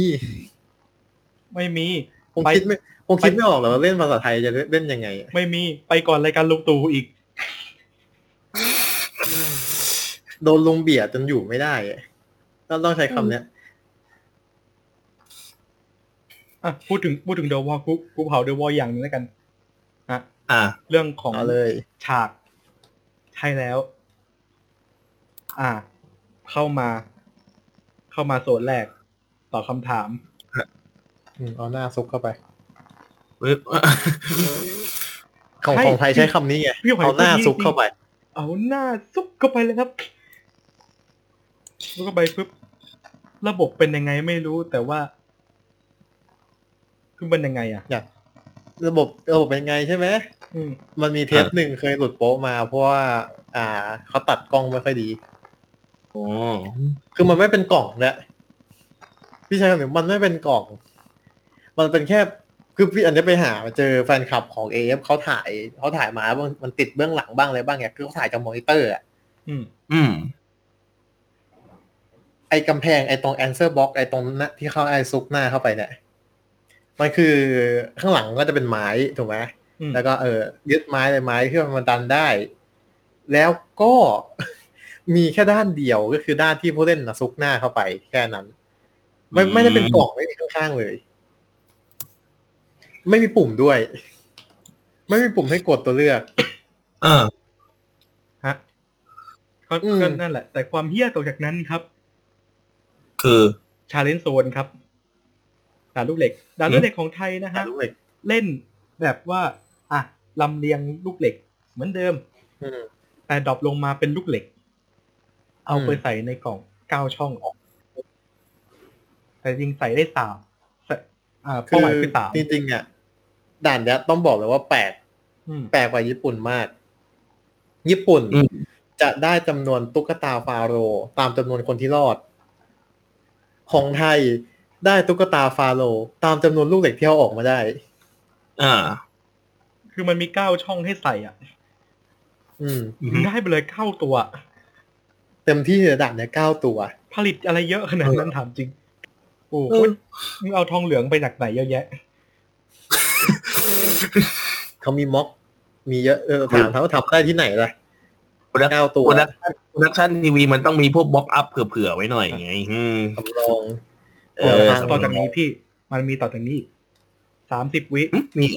ไม่มีคงไปคิดไม่คงคิดไม่ออกหรอกว่าเล่นภาษาไทยจะเล่นยังไงอะไม่มีไปก่อนรายการลุงตู่อีก โดนลุงเบียดจนอยู่ไม่ได้อะต้องต้องใช้คำเนี้ยอะพูดถึงพูดถึง The Wall กูกูเผา The Wall อย่างหนึงแล้วกันอะอ่า เรื่องของเอาเลยฉากใช่แล้ว อ่า เข้ามา เข้ามาโซนแรกตอบคำถามอืมเอาหน้าซุกเข้าไปปึ๊บของใช่ของไทยใช้คำนี้ไงพี่หอยเอาหน้าพูดดีซุกเข้าไป เอาหน้าซุกเข้าไปเลยครับ ซุกเข้าไปปุ๊บระบบเป็นยังไงไม่รู้แต่ว่า คือมันยังไงอะ อยากระบบระบบเป็นไงใช่ไหมอืมมันมีเทปหนึ่งเคยหลุดโป๊ะมา เพราะว่า อ่าเขาตัดกล้องไม่ค่อยดี โอ้คือมันไม่เป็นกล่องและพี่ชายคนหนึ่งมันไม่เป็นกล่อง มันเป็นแค่คือพี่อันนี้ไปหาเจอแฟนคลับของเอฟเขาถ่ายเขาถ่ายมาว่ามันติดเบื้องหลังบ้างอะไรบ้างไงคือเขาถ่ายจากมอนิเตอร์อะอืมอืม ไอ้กำแพงไอ้ตรง answer box ไอ้ตรงหน้าที่เข้าไอ้ซุกหน้าเข้าไปเนี่ย มันคือข้างหลังก็จะเป็นไม้ถูกไหมอืมแล้วก็เออยึดไม้เลยไม้ที่มันดันได้ แล้วก็มีแค่ด้านเดียวก็คือด้านที่ผู้เล่นนะซุกหน้าเข้าไปแค่นั้น ไม่อืมไม่ได้เป็นกล่องไม่มีข้างๆเลย ไม่มีปุ่มด้วย ไม่มีปุ่มให้กดตัวเลือกอ่าฮะก็อืมก็นั่นแหละ แต่ความเหี้ยต่อจากนั้นครับ คือ challenge zone ครับด่านลูกเหล็กด่านลูกเหล็กของไทยนะฮะลูกเหล็กเล่นแบบว่า อะลำเลียงลูกเหล็ก เหมือนเดิมอืมแต่ drop ลงมาเป็นลูกเหล็ก เอาไปอืมใส่ในกล่องเก้าช่องออกแต่จริงใส่ได้สามใส่อ่าคืเป้าอหมายคือสามจริงๆอะด่านเนี้ยต้องบอกเลยว่าแปลกอืมแปลกกว่าญี่ปุ่นมาก ญี่ปุ่นอืมจะได้จำนวนตุ๊กตาฟาโรห์ตามจำนวนคนที่รอด ของไทยได้ตุ๊กตาฟาโรห์ตามจำนวนลูกเหล็กที่เอาออกมาได้ อ่า คือมันมีเก้าช่องให้ใส่อะ อืมอืมได้ไปเลยเก้าตัว เต็มที่ในด่านเนี้ยเก้าตัว ผลิตอะไรเยอะขนาดนั้นถามจริง โอ้เออมึงเอาทองเหลืองไปจากไหนเยอะแยะ เขามีม็อก มีเยอะเออถามเขาว่าทำได้ที่ไหนล่ะโปร ดักเก้าตัวโปรดักโปรดักชันทีวีมันต้องมีพวกบล็อกอัพเผื่อๆไว้หน่อยไงอืมสำรองเออเออต่อจากนี้พี่มันมีต่อจากนี้สามสิบวิหึมี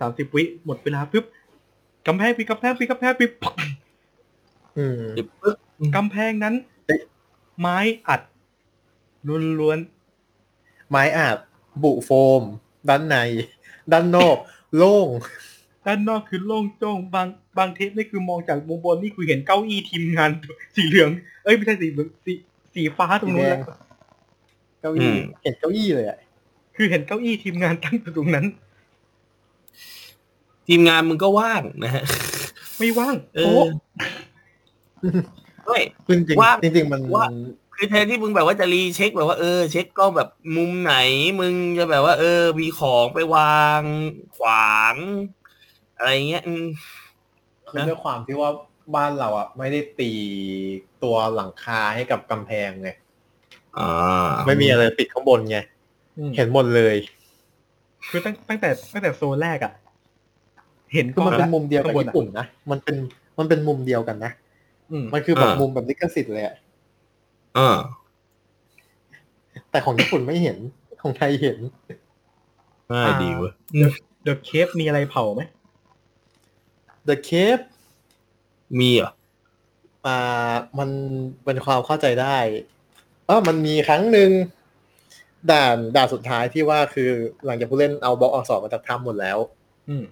สามสิบวิหมดเวลาปุ๊บกำแพงปีกำแพงปีกำแพงปีปักอืมปึ๊บกำแพงนั้นเอ๊ะไม้อัดล้วนไม้อาบบุโฟม ด้านใน ด้านนอก โล่งๆ ด้านนอกคือโล่งโจ้งบางบางเทปนี่คือมองจากมุมบนนี่คือเห็นเก้าอี้ทีมงาน สีเหลือง เอ้ยไม่ใช่สีเหลืองสีสีฟ้าตรงนู้นสีแดแล้งวเก้าอี้เห็นเก้าอี้เลยอะคือเห็นเก้าอี้ทีมงานตั้งอยู่ตรงนั้น ทีมงานมึงก็ว่างนะฮะไม่ว่างเอโอ้อเฮ้ยจริงจริงว่าจริง ๆ มันว่าคือแทนที่มึงแบบว่าจะรีเช็คแบบว่าเออเช็คก็แบบมุมไหน มึงจะแบบว่า เออ มีของไปวางขวาง อะไรเงี้ยอืมคือด้วยความที่ว่าบ้านเราอะ ไม่ได้ตีตัวหลังคาให้กับกำแพงไงอ่าไม่มีอะไรปิดข้างบนไงอืมเห็นหมดเลย คือตั้งตั้งแต่ตั้งแต่โซนแรกอะเห็นคือมันเป็นละมุมเดียวกับข้างบนญี่อะปุ่นนะมันเป็นมันเป็นมุมเดียวกันนะอืมมันคือแบบมุมแบบลิขสิทธิ์เลยอะอ่าแต่ของญี่ปุ่นไม่เห็นของไทยเห็นง่ายดีเว้ยเดอะเคฟมีอะไรเผาไหม The Cave มีเหรออ่ามันเป็นความเข้าใจได้เออมันมีครั้งหนึ่งด่านด่านสุดท้ายที่ว่าคือหลังจากผู้เล่นเอาบล็อกอักษรมาจากถ้ำหมดแล้ว อืม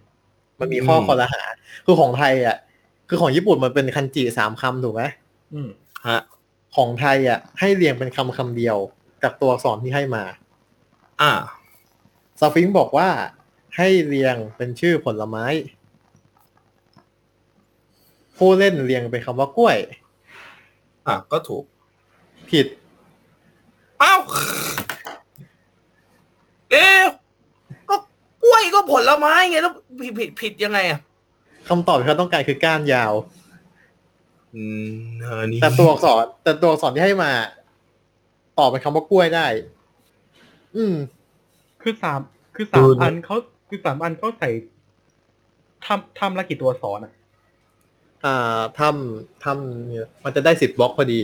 มันมีข้อคอรหา คือของไทยอะ คือของญี่ปุ่นมันเป็นคันจิสามคำถูกไหมอืมฮะของไทยอะ ให้เรียงเป็นคำคำเดียวจากตัวอักษรที่ให้มา อ่าซาฟิงค์บอกว่าให้เรียงเป็นชื่อผลไม้ ผู้เล่นเรียงเป็นคำว่ากล้วย อะก็ถูก ผิด อ้าวเอ๊ะก็กล้วยก็ผลไม้ไงแล้วผิดผิดผิดยังไงอะคำตอบที่เขาต้องการคือก้านยาว อืมเออนี่แต่ตัวอักษรแต่ตัวอักษรที่ให้มา ตอบเป็นคำว่ากล้วยได้ อืม คือสามคือสามอันเขาคือสามอันเขาใส่ทำทำละกี่ตัวอักษรอะ อ่าทำทำเนี่ยมันจะได้สิบบล็อกพอดี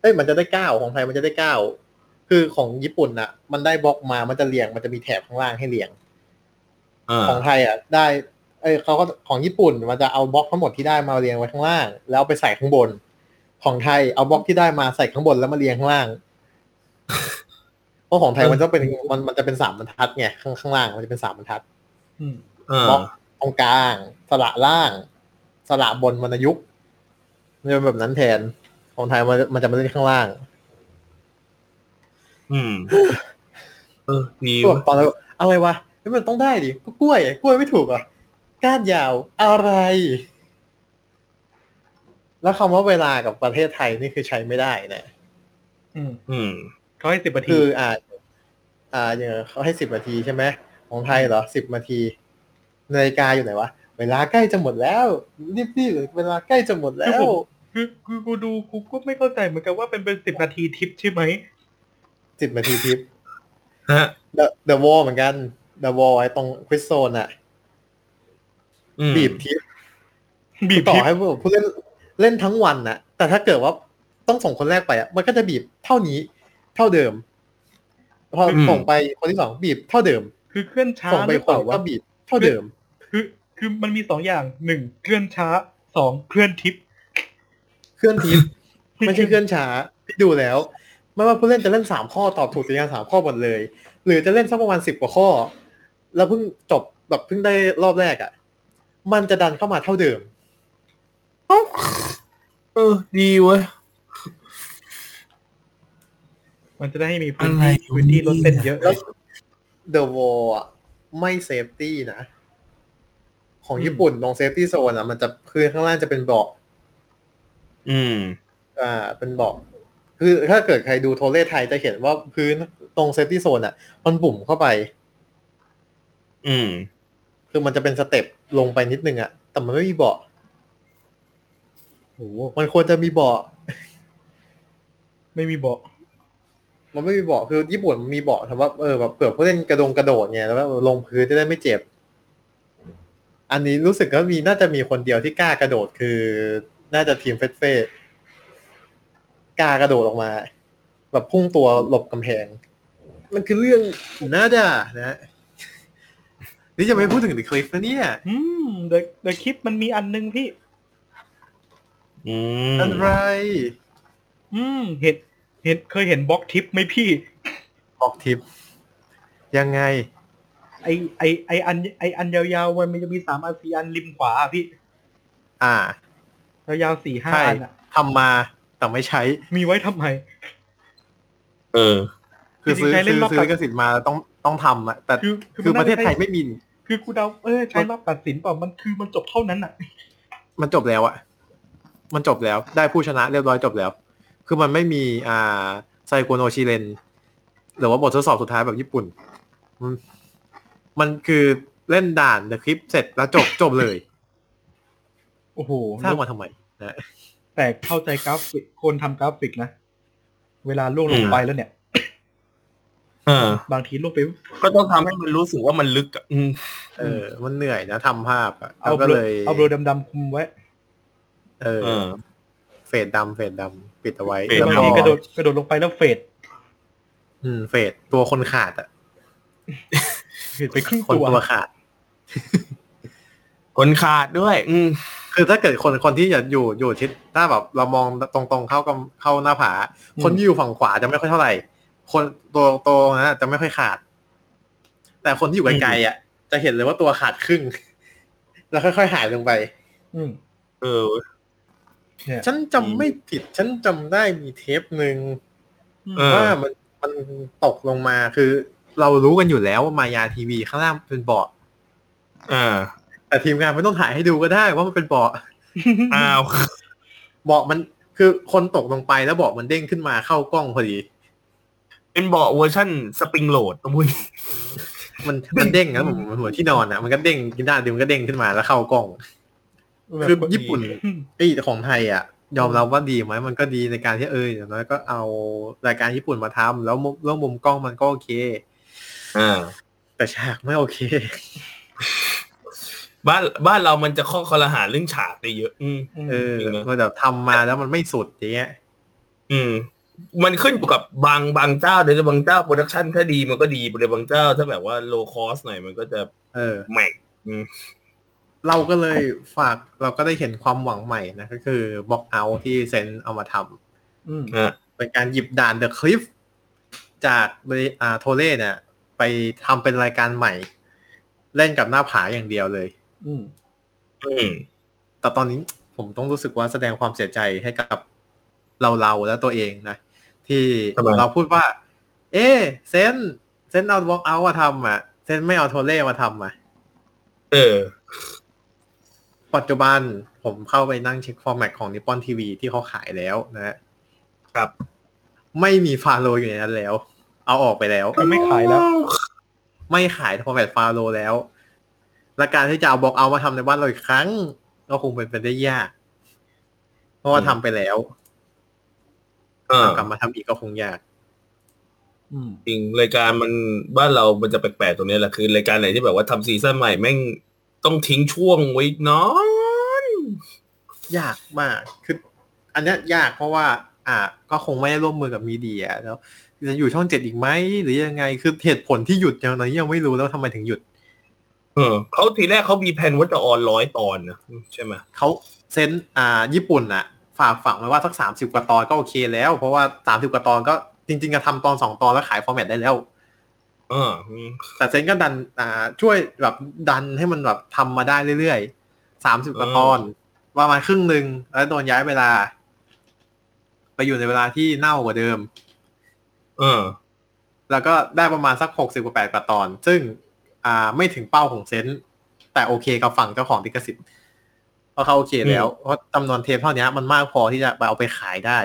เอ้ยมันจะได้เก้าของไทยมันจะได้เก้าคือของญี่ปุ่นน่ะ มันได้บล็อกมามันจะเรียงมันจะมีแถบข้างล่างให้เรียงอ่าของไทยอะ ได้ เอ้ยเขาก็ของญี่ปุ่นมันจะเอาบล็อกทั้งหมดที่ได้มาเรียงไว้ข้างล่าง แล้วเอาไปใส่ข้างบน ของไทยเอาบล็อกที่ได้มาใส่ข้างบนแล้วมาเรียงข้างล่างเพราะของไทยมันจะเป็นมันมันจะเป็นสามบรรทัดไงข้างข้างล่างมันจะเป็นสามบรรทัดอืมอ่าบล็อกตรงกลาง สระล่าง สระบนวรรณยุกต์มันจะเป็นแบบนั้นแทน ของไทยมันมันจะมาเล่นข้างล่าง อืม เออดีส่วนเว้ยตอนแรกอะไรวะเฮ้ยมันต้องได้ดิก็กล้วยกล้วยไม่ถูกเหรอะก้านยาวอะไร แล้วคำว่าเวลากับประเทศไทยนี่คือใช้ไม่ได้นะอืม อืมเขาให้สิบนาทีคืออ่า อ่าอย่างเขาให้สิบนาทีใช่ไหมของไทยเหรอสิบนาทีนาฬิกาอยู่ไหนวะ เวลาใกล้จะหมดแล้วรีบๆเวลาใกล้จะหมดแล้วคือคือกูดูกูก็ไม่เข้าใจเหมือนกันว่าเป็นเป็นสิบนาทีทิปใช่ไหมสิบนาทีทิปฮะ The The Wall เหมือนกัน The Wall ไอ้ตรงควิสโซนอะอืมบีบทิปบีบต่อทิปให้ผู้เล่นเล่นทั้งวันน่ะแต่ถ้าเกิดว่าต้องส่งคนแรกไปอะมันก็จะบีบเท่านี้ เท่าเดิม พอส่งไปคนที่สองบีบเท่าเดิม คือเคลื่อนช้าส่งไปหรือคเปนล่าวะก็บีบ เท่าเดิม คือ คือมันมีสองอย่างหนึ่งเคลื่อนช้าสองเคลื่อนทิปเคลื่อนทิปไม่ใช่เคลื่อนช้าพี่ดูแล้วไม่ว่าผู้เล่นจะเล่นสามข้อตอบถูกตีกันสามข้อหมดเลย หรือจะเล่นสักประมาณสิบกว่าข้อ แล้วเพิ่งจบแบบเพิ่งได้รอบแรกอะ่ะ มันจะดันเข้ามาเท่าเดิมเออ ดีเว้ยมันจะได้ให้มีพื้นอะไรที่พื้นที่โลดเต้นเยอะแล้ว The Wall อะไม่ safety นะ ของญี่ปุ่นตรง safety zone อะมันจะพื้นข้างล่างจะเป็นเบาะอืม อ่า เป็นเบาะคือถ้าเกิดใครดูโทเรไทยจะเห็นว่าพื้นตรง safety zone อะ มันบุ่มเข้าไป อืม คือมันจะเป็น step ลงไปนิดนึงอะ แต่มันไม่มีเบาะโอ้โหมันควรจะมีเบาะ ไม่มีเบาะ มันไม่มีเบาะคือญี่ปุ่นมันมีเบาะแต่ว่าเออแบบเผื่อผู้เล่นกระโดงกระโดดไงแล้วก็ลงพื้นจะได้ไม่เจ็บ อันนี้รู้สึกว่ามีน่าจะมีคนเดียวที่กล้ากระโดดคือ น่าจะทีมเฟสเฟ่กล้ากระโดดออกมา แบบพุ่งตัวหลบกำแพง มันคือเรื่องน่าด่านะนี่จะไม่พูดถึงเดอะคลิฟนะเนี่ย อืมเดอะเดอะคลิปมันมีอันนึงพี่ อืมอะไร อืมเห็นเห็นเคยเห็นบล็อกทิปไหมพี่บอกทิป ยังไง ไอไอไออันไออันยาวๆมันจะมีสามอันสี่อันริมขวาอะพี่ อ่า ยาวๆสี่ห้าใช่อันอะทำมาแต่ไม่ใช้ มีไว้ทำไม เออ คือซื้อจริงๆใช้เล่ซื้นอรอบซื้อตัดลิขสิทธิ์มาต้องต้องทำอะแต่คือคือประเทศไทยมันน่าจะไม่มี คือกูเดาเออใช้รอบตัดสินเปล่ามันคือมันจบเท่านั้นอะมันจบแล้วอะมันจบแล้ว ได้ผู้ชนะเรียบร้อยจบแล้ว คือมันไม่มีอ่า最後の試練หรือว่าบททดสอบสุดท้ายแบบญี่ปุ่น มันมันคือเล่นด่าน The Cliff เสร็จแล้วจบจบเลย โอ้โหสร้างมาทำไมนะแต่เข้าใจกราฟิกคนทำกราฟิกนะ เวลาล่วงลงไปแล้วเนี่ยเออบางทีล่วงไป ก็ต้องทำให้มันรู้สึกว่ามันลึกอะอืมเออ มันเหนื่อยนะทำภาพอะเอาแล้วก็เบลเลอยเอาเบลอดำๆคุมไว้เออเออ เฟดดำเฟดดำปิดเอาไว้เฟดแล้วบางก็ทีกระโดดกระโดดลงไปแล้วเฟดอืม เฟดตัวคนขาดอะเห็น ไปครึ่งคนตัวตัวขาด คนขาดด้วย อืมคือถ้าเกิดคนคนที่จะอยู่อยู่ทิศถ้าแบบเรามองตรงๆเข้ากับเข้าหน้าผา คนที่อยู่ฝั่งขวาจะไม่ค่อยเท่าไหร่ คนตัวตัวนะจะไม่ค่อยขาด แต่คนที่อยู่ไกลๆอะ จะเห็นเลยว่าตัวขาดครึ่ง แล้วค่อยๆหายลงไป อืมเออเนี่ยฉันจำไม่ผิด ฉันจำได้มีเทปหนึ่งเออว่ามันมันตกลงมาคือ เรารู้กันอยู่แล้วว่ามายาทีวีข้างล่างเป็นเบาะอ่าแต่ทีมงานไม่ต้องถ่ายให้ดูก็ได้ว่ามันเป็นเบาะอ้าวเบาะมันคือคนตกลงไปแล้วเบาะมันเด้งขึ้นมาเข้ากล้องพอดี เป็นเบาะเวอร์ชั่น spring load นะมุ้ยมันมันเด้งนะผมมันหัวที่นอนอะมันก็เด้งกินได้เดียวมันก็เด้งขึ้นมาแล้วเข้ากล้องแบบคือญี่ปุ่นอืมไอ้ของไทยอะ ยอมรับว่าดีไหมมันก็ดีในการที่เอออย่างน้อยก็เอารายการญี่ปุ่นมาทำแล้วมุมเรื่องมุมกล้องมันก็โอเค อ่าแต่ฉากไม่โอเค บ้านบ้านเรามันจะข้อคอรหาเรื่องฉากได้เยอะ อืมเออจริงนะมันแบบทำมาแล้วมันไม่สุดอย่างเงี้ยอืม มันขึ้นอยู่กับบางบางเจ้าเดี๋ยวบางเจ้า production ถ้าดีมันก็ดีแต่บางเจ้า ถ้าแบบว่า low cost หน่อยมันก็จะ เออแหม่งอืมเราก็เลยฝากเราก็ได้เห็นความหวังใหม่นะ ก็คือ Block Out ที่ Zense เอามาทำอืมอะเป็นการหยิบด่าน The Cliff จากบริอ่า TORE เนี่ย ไปทำเป็นรายการใหม่ เล่นกับหน้าผาอย่างเดียวเลย อืมอืมแต่ตอนนี้ผมต้องรู้สึกว่าแสดงความเสียใจให้กับเราเราและตัวเองนะ ที่ทำไมเราพูดว่า เอ๊ะ Zense Zense เอา Block Out มาทำอะ Zense ไม่เอา TORE มาทำอะเออ ปัจจุบันผมเข้าไปนั่งเช็ค format ของ Nippon TV ที่เขาขายแล้วนะฮะครับ ไม่มีฟาโรห์อยู่ในนั้นแล้ว เอาออกไปแล้วก็ไม่ขายแล้ว ไม่ขาย format ฟาโรห์แล้ว และการที่จะเอาบล็อกเอามาทำในบ้านเราอีกครั้ง ก็คงเป็นไปได้ยาก เพราะว่าทำไปแล้วเออกลับมาทำอีกก็คงยากอืมจริงรายการมันบ้านเรา มันจะแปลกๆตรงนี้แหละคือรายการไหนที่แบบว่าทำซีซั่นใหม่แม่งต้องทิ้งช่วงไว้เนาะยากมากคือ อันเนี้ยยากเพราะว่า อ่าก็คงไม่ได้ร่วมมือกับมีเดียแล้ว จะอยู่ช่องเจ็ดอีกไหมหรือยังไงคือเหตุผลที่หยุดอย่างตอนนี้ยังไม่รู้แล้วทำไมถึงหยุด เออเขาทีแรกเขามีแผนว่าจะออนร้อยตอนนะใช่ไหมเขาเซนอ่า ญี่ปุ่นอะฝากฝังไว้ว่าสักสามสิบกว่าตอนก็โอเคแล้ว เพราะว่าสามสิบกว่าตอนก็จริงๆจะทำตอนสองตอนแล้วขายฟอร์แมตได้แล้วเอออืมแต่เซนก็ดันอ่าช่วยแบบดันให้มันแบบทำมาได้เรื่อยๆสามสิบกว่าตอนประมาณครึ่งหนึ่งแล้วโดนย้ายเวลา ไปอยู่ในเวลาที่เน่ากว่าเดิม เออ แล้วก็ได้ประมาณสักหกสิบกว่าแปดกว่าตอน ซึ่ง อ่าไม่ถึงเป้าของ Zense แต่โอเคกับฝั่งเจ้าของลิขสิทธิ์เพราะเขาโอเคแล้วเพราะจำนวนเทปเท่านี้มันมากพอที่จะไปเอาไปขายได้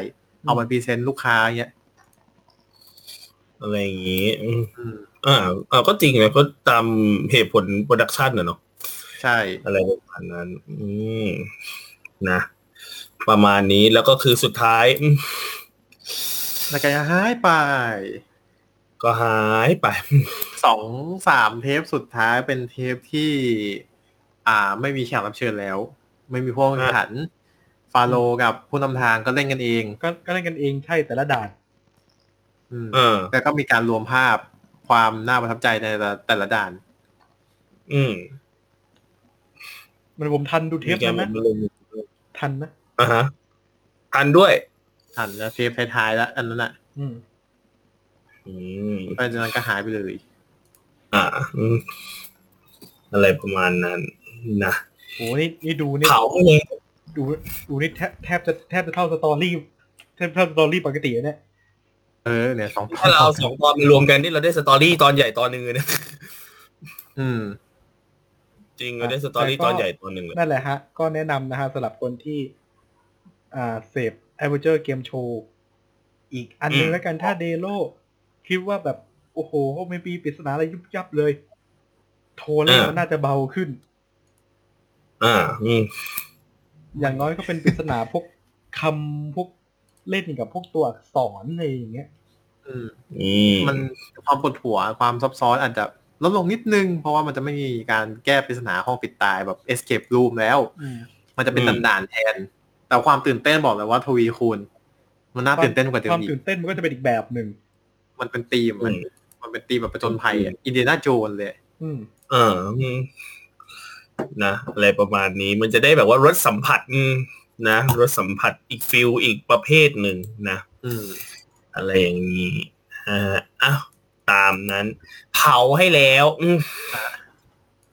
เอาไป present ลูกค้าเงี้ยอะไรอย่างงี้อืมอืมอ่าอ่าก็จริงนะก็ตามเหตุผล production นะเนาะใช่ อะไรประมาณนั้น อืมนะ ประมาณนี้แล้วก็คือสุดท้ายอืม แล้วก็หายไป ก็หายไปสองสามเทปสุดท้ายเป็นเทปที่ อ่า ไม่มีแขกรับเชิญแล้ว ไม่มีพวกแข่งขัน ฟาโลกับผู้นำทางก็เล่นกันเอง ก็ก็เล่นกันเองใช่แต่ละด่านอืมเออแล้วก็มีการรวมภาพความน่าประทับใจในแต่ละแต่ละด่าน อืม มันผมทันดูเทปนั้นนะมีการลงทันนะอะฮะทันด้วย ทันแล้วเทปท้ายๆแล้วอันนั้นอะอืมอืมหลังจากนั้นก็หายไปเลย อ่าอืมอะไรประมาณนั้นนะโหนี่นี่ดูนี่เผาเลยดูดูนี่แทบแทบจะแทบจะเท่า story แทบเท่า story ปกติอะเนี่ยเออเนี่ยสองถ้าเราเอาสองตอนมารวมกันนี่เราได้ story ตอนใหญ่ตอนหนึ่งเลยนะอืม จริงเราได้สตอรี่ตอนใหญ่ตอนหนึ่งเลยนั่นแหละฮะ ก็แนะนำนะฮะสำหรับคนที่ อ่าเสพ a อ v e n g e r Game Show อีกอันหนึงแล้วกันถ้าเดโลคิดว่าแบบ โอ้โหไม่มีปริศนาอะไรยุบยับเลย โทรเล่นมันน่าจะเบาขึ้น อ่าอืมอย่างน้อยก็เป็นปริศนาพวกคำพวกเล่นกับพวกตัวอักษรอะไรอย่างเงี้ยอืมอืมมันความปวดหัวความซับซ้อนอาจจะลดลงนิดนึง เพราะว่ามันจะไม่มีการแก้ปริศนาห้องปิดตายแบบ escape room แล้วอืมมันจะเป็นด่านๆแทน แต่ความตื่นเต้นบอกเลยว่าทวีคูณ มันน่าตื่นเต้นกว่าเดิคมวามอีกตื่นเต้นมันก็จะเป็นอีกแบบหนึ่งมันเป็นธีมมันอืมมันเป็นธีมแบบประจนภัยอะอินเดียนาโจนเลย อืมเอออืมนะอะไรประมาณนี้มันจะได้แบบว่ารสสัมผัสอืมนะรสสัมผัสอีกฟิลอีกประเภทหนึ่งนะอืมอะไรอย่างนี้อ่าอ้าวตามนั้น เผาให้แล้ว อื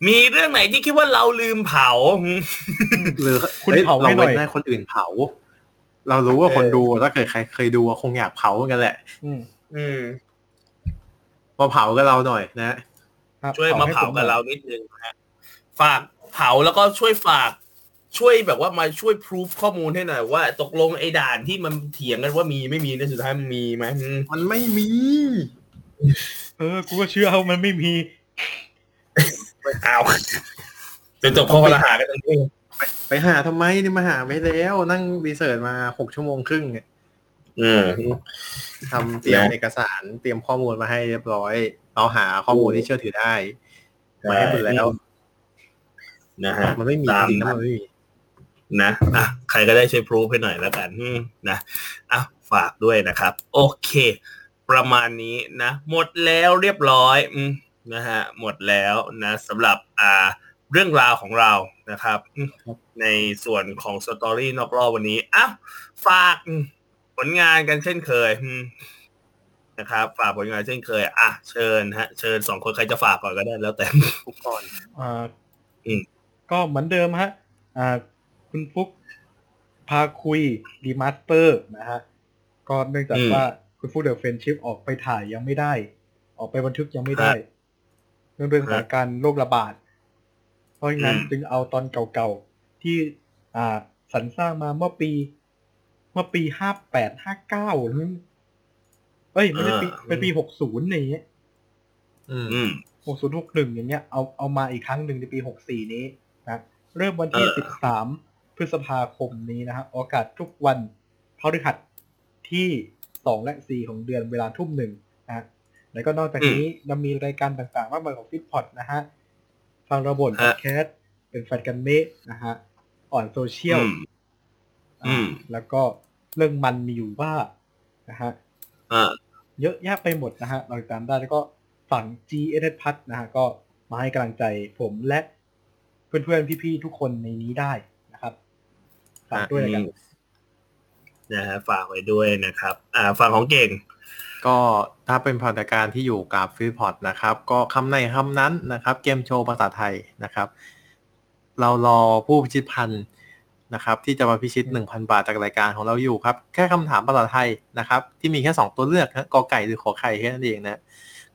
มมีเรื่องไหนที่คิดว่าเราลืมเผาอืมหรือคุณอ้ยเผาให้เราหน่เว้อยนให้คนอื่นเผา เรารู้ว่าเออคนดูถ้าเกิดใครเคยดูอะคงอยากเผาเหมือนกันแหละ อืมอืมมาเผากับเราหน่อยนะครับช่วยมาให้เผาผกับหน่อยเรานิดนึงนะฮะฝากเผาแล้วก็ช่วยฝาก ช่วยแบบว่ามาช่วยพิสูจข้อมูลให้หน่อยว่า ตกลงไอ้ด่านที่มันเถียงกันว่ามีไม่มีในสุดท้ายมันมีไหมอืมมันไม่มี เออกูก็เชื่อเอามันไม่มีเอาจนจบข้อละหากันตรงนี้ไปหาทำไมนี่มาหาไม่แล้ว นั่งรีเสิร์ชมาหกชั่วโมงครึ่งเนี่ยอืมทำเตรียมนะเอกสารเตรียมข้อมูลมาให้เรียบร้อยเราหาข้อมูลที่เชื่อถือได้มาให้หมดแล้วนะฮะมันไม่มีตามจริงๆนั้นะนมันไม่มีนะอะใครก็ได้ช่วยพรูฟให้หน่อยแล้วกันอืมนะอะฝากด้วยนะครับ โอเค ประมาณนี้นะ หมดแล้วเรียบร้อย อืม นะฮะหมดแล้วนะสำหรับอ่าเรื่องราวของเรานะครับอืมในส่วนของสตอรี่นอกรอบวันนี้อ้าวฝากอืมผลงานกันเช่นเคยอืมนะครับฝากผลงานเช่นเคย อะเชิญฮะ เชิญสองคนใครจะฝากก่อนก็ได้แล้วแต่ทุกก่อนอ่าอืมก็เหมือนเดิมฮะ อ่า คุณฟลุ๊คพาคุยดีมาสเตอร์นะฮะ ก็เนื่องจากว่าคุณฟลุ๊ค The Friendship ออกไปถ่ายยังไม่ได้ ออกไปบันทึกยังไม่ได้ เรื่องเรื่องสถานการณ์โรคระบาด เพราะฉะนั้นจึงเอาตอนเก่าๆ ที่อ่าสรรสร้างมาเมื่อปี เมื่อปีห้าแปดห้าเก้าหรือเอ้ยไม่ใช่ปีเป็นปีหกศูนย์อย่างเงี้ยอืมอืมหกศูนย์หกหนึ่งอย่างเงี้ยเอาเอามาอีกครั้งหนึ่งในปีหกสี่นี้นะเริ่มวันที่เออสิบสามพฤษภาคมนี้นะฮะโอกาสทุกวันพฤหัสที่สองและสี่ของเดือนเวลาทุ่มหนึ่งนะ แล้วก็นอกจากนี้ยังมีรายการต่างๆ มากมายของฟิตพอดนะฮะ ฟังระบบพอดแคสต์เป็นแฟนกันเมะนะฮะ อ่อนโซเชียลอืมอืมแล้วก็เรื่องมันมีอยู่ว่านะฮะอ่าเยอะแยะไปหมดนะฮะเราติดตามได้แล้วก็ฝั่ง G เอ s พัทนะฮะ ก็มาให้กำลังใจผมและเพื่อนๆ พี่ๆ ทุกคนในนี้ได้นะครับฝากด้วยแล้วกันนะฮะฝากไว้ด้วยนะครับ อ่าฝั่งของเก่ง ก็ถ้าเป็นพันธการที่อยู่กับฟิลพอดนะครับ ก็คำในคำนั้นนะครับ เกมโชว์ภาษาไทยนะครับ เรารอผู้พิชิตพันนะครับ ที่จะมาพิชิต 1,000 บาทจากรายการของเราอยู่ครับ แค่คำถามภาษาไทยนะครับ ที่มีแค่ 2 ตัวเลือกนะกอไก่หรือขอไข่แค่นั้นเองนะ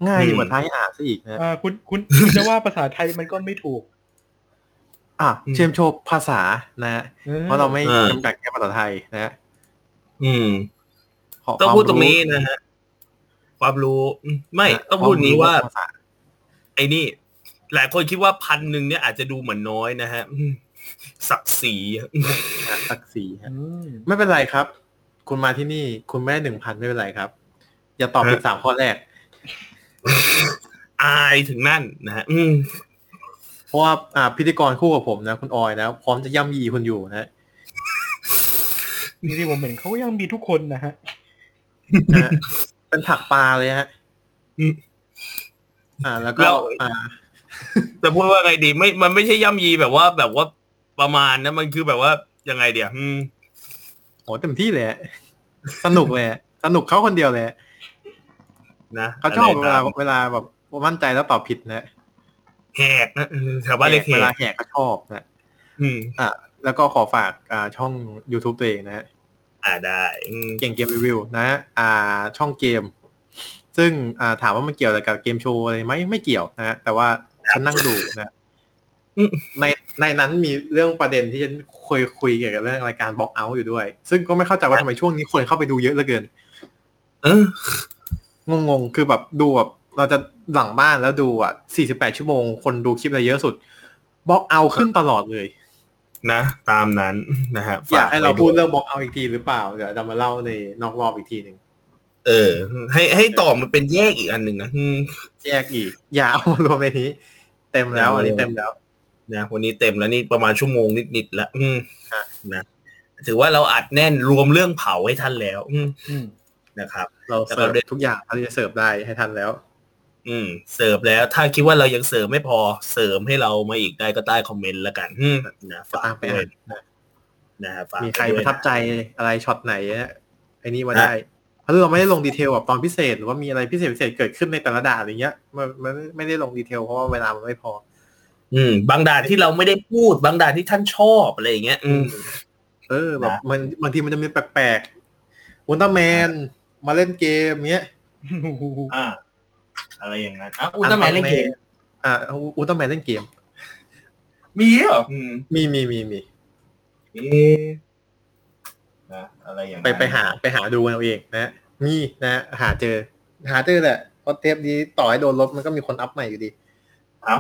ง่ายกว่าท้ายอ่านซะอีกนะอ่าคุณคุณคุณจะว่าภาษาไทยมันก็ไม่ถูกอะอืมเกมโชว์ภาษานะฮะออเพราะเราไม่เออจำกัดแค่ภาษาไทยนะฮะอืมขอต้องความพูดตรงนี้นะฮะ ความรู้อืมไม่ต้องพูดนี้ว่าคมรู้ภษไอ้นี่ หลายคนคิดว่าพันหนึ่งเนี่ยอาจจะดูเหมือนน้อยนะฮะอืมศักดิ์ศรีอะนะศักดิ์ศรีฮะอืมไม่เป็นไรครับ คุณมาที่นี่ คุณไม่ได้หนึ่งพันไม่เป็นไรครับ อย่าตอบผิดสามข้อแรก อายถึงนั่นนะฮะอืมเพราะว่าอ่าพิธีกรคู่กับผมนะ คุณออยนะพร้อมจะย่ำยีคุณอยู่นะนี่ที่ผมเห็นเขาก็ยังมีทุกคนนะฮะนะฮะ เป็นถักปลาเลยฮะอืมอ่า แล้วก็แล้วอ่าจะพูดว่าไงดี ไม่ มันไม่ใช่ย่ำยีแบบว่า แบบว่าประมาณนะมันคือแบบว่ายังไงเดี๋ยวอืมโหเต็มที่เลยฮะสนุกเลยฮะสนุกเขาคนเดียวเลยฮะนะเขาชอบะเวไรลาตมเวลาแบบมั่นใจแล้วตอบผิดนะแหกนะเออแถวบ้านเรียกแหเวลากแหกเขาชอบนะอืมอ่าแล้วก็ขอฝากอ่าช่อง YouTube ตัวเองนะฮะ อ่าได้อืมเก่งเกมรีวิวนะฮะอ่าช่องเกม ซึ่งอ่าถามว่ามันเกี่ยวอะไรกับเกมโชว์อะไรไหมไม่เกี่ยวนะฮะแต่ว่าฉันนั่งดูนะในในนั้นมีเรื่องประเด็นที่ฉันเคยคุยเกี่ยวกับเรื่องรายการบล็อกเอาอยู่ด้วย ซึ่งก็ไม่เข้าใจว่าทำไมช่วงนี้คนเข้าไปดูเยอะเหลือเกิน เอองงๆคือแบบดูแบบเราจะหลังบ้านแล้วดูอะ 48 ชั่วโมง คนดูคลิปอะไรเยอะสุดบล็อกเอาขึ้นตลอดเลย นะ ตามนั้นนะฮะอยากให้เราไว้พูดเรื่องบล็อกเอาอีกทีหรือเปล่า เดี๋ยวจะมาเล่าในนอกรอบอีกทีหนึ่งเออ ให้ให้ต่อมันเป็นแยกอีกอันหนึ่งนะอืมแยกอีก อย่าเอามารวมในนี้ เต็มแล้วอันนี้เต็มแล้วนะวันนี้เต็มแล้วนี่ประมาณชั่วโมงนิดๆแล้วอืมฮะนะถือว่าเราอัดแน่นรวมเรื่องเผาให้ท่านแล้ว อืมอืมนะครับ เราเสิร์ฟทุกอย่างที่จะเสิร์ฟได้ให้ทันแล้ว อืม เสิร์ฟแล้วถ้าคิดว่าเรายังเสิร์ฟไม่พอเสริมให้เรามาอีกได้ก็ใต้ comment แล้วกันอืมนะฝากตามไปด้วยอ่านนะฝากมีใครด้ปวยระทับใจอะไรช็อตไหนเนี่ยไอ้นี่มาได้เพราะเราไม่ได้ลง detail แบบตอนพิเศษหรือว่ามีอะไรพิเศษพิเศษเกิดขึ้นในแต่ละด่านอะไรเงี้ยมันมันไม่ได้ลง detail เพราะว่าเวลามันไม่พอ อืม บางด่านที่เราไม่ได้พูด บางด่านที่ท่านชอบอะไรอย่างเงี้ย อืม เออแบบนะมันบางทีมันจะมีแปลกๆอุลตร้าแมนมาเล่นเกมเนี้ยอ่า อะไรอย่างนั้นอะอุลตร้าแมนเล่นเกมอ่าอุลตร้าแมนเล่นเกม มีเหรออืมมีมีมีมีเอ๊ะนะอะไรอย่างนั้นไปไปหาไปหาดูกันเอาเองนะมีนะหาเจอ หาเจอแหละเพราะเทปนี้ต่อให้โดนลบมันก็มีคนอัพใหม่อยู่ดีเอ้า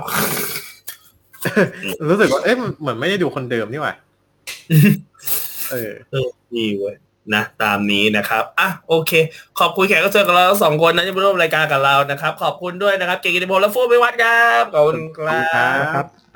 รู้สึกว่าเอ๊ะมันเหมือนไม่ได้ดูคนเดิมนี่หว่าเออเออดีเว้ย นะตามนี้นะครับอะโอเค ขอบคุณแขกก็เชิญกับเราสองคนนะที่มาร่วมรายการกับเรานะครับ ขอบคุณด้วยนะครับ เก่งกิติพลและฟูมิวัฒน์ครับขอบคุณครับ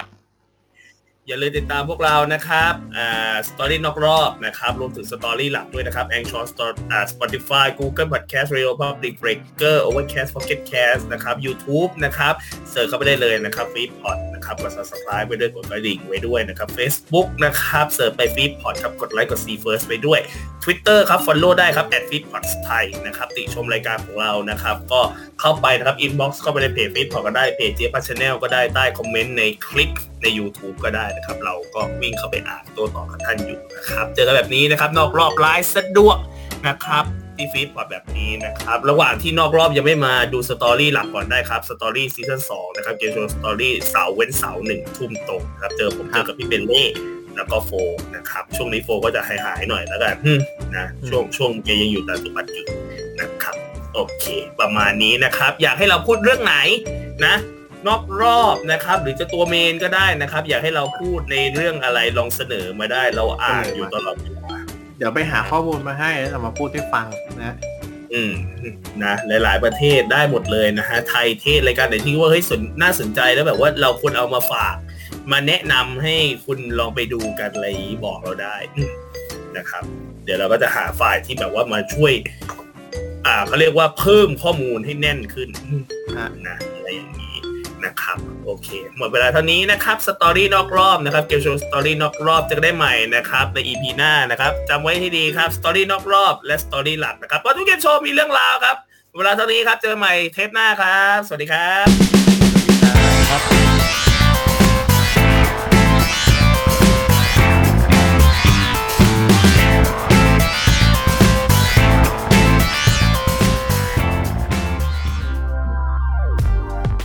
อย่าลืมติดตามพวกเรานะครับอ่าสตอรี่นอกรอบนะครับ รวมถึงสตอรี่หลักด้วยนะครับ a n c h o r Store อ่า Spotify Google Podcast Radio Public Breaker Overcast Pocket Cast นะครับ YouTube นะครับsearch เข้าไปได้เลยนะครับ f e e d p o d นะครับกด subscribe ไปด้วยกดกระดิ่งไว้ด้วยนะครับ Facebook นะครับ search ไป f e e d p o d ครับกดไลค์กด see first ไปด้วย Twitter ครับ follow ได้ครับ at feedpods thai นะครับติชมรายการของเรานะครับ ก็เข้าไปนะครับ inbox เข้าไปในเพจ feedpod ก็ได้เพจเจี๊ยบ channel ก็ได้ใต้ comment ในคลิปใน YouTube ก็ได้นะครับ เราก็วิ่งเข้าไปอ่านโตัวต่อกับท่านอยู่นะครับ เจอกันแบบนี้นะครับ นอกรอบไลฟ์สะดวกนะครับที่ feedpod แบบนี้นะครับ ระหว่างที่นอกรอบยังไม่มาดู story หลักก่อนได้ครับ story season 2นะครับเกมโชว์ story เสาร์เว้นเสาร์หนึ่งทุ่มตรงนะครับเจอผมเจอกับพี่เบลเล่แล้วก็โฟนะครับ ช่วงนี้โฟก็จะหายหายๆหน่อยแล้วกันอืมนะช่วงช่วงแกยังอยู่แต่ตุบัตอยู่นะครับ โอเค ประมาณนี้นะครับ อยากให้เราพูดเรื่องไหนนะ นอกรอบนะครับ หรือจะตัวเมนก็ได้นะครับ อยากให้เราพูดในเรื่องอะไรลองเสนอมาได้เราอ่านอยู่ตลอดเวลาเดี๋ยวไปหาข้อมูลมาให้แล้วเรามาพูดให้ฟังนะอืมนะหลาย ๆ ประเทศได้หมดเลยนะฮะไทยเทศรายการไหนที่ว่าเฮ้ยสนน่าสนใจแล้วแบบว่าเราควรเอามาฝาก มาแนะนำให้คุณลองไปดูกันอะไรอย่างนี้บอกเราได้อืมนะครับ เดี๋ยวเราก็จะหาฝ่ายที่แบบว่ามาช่วย อ่าเขาเรียกว่าเพิ่มข้อมูลให้แน่นขึ้นอืมอะนะอะไรอย่าง นะครับ โอเค หมดเวลาเท่านี้นะครับ story นอกรอบนะครับเกมโชว์ story นอกรอบจะได้ใหม่นะครับใน EP หน้านะครับจำไว้ให้ดีครับ story นอกรอบและ story หลักนะครับเพราะทุกเกมโชว์มีเรื่องราวครับ เวลาเท่านี้ครับเจอกันใหม่เทปหน้าครับ สวัสดีครับ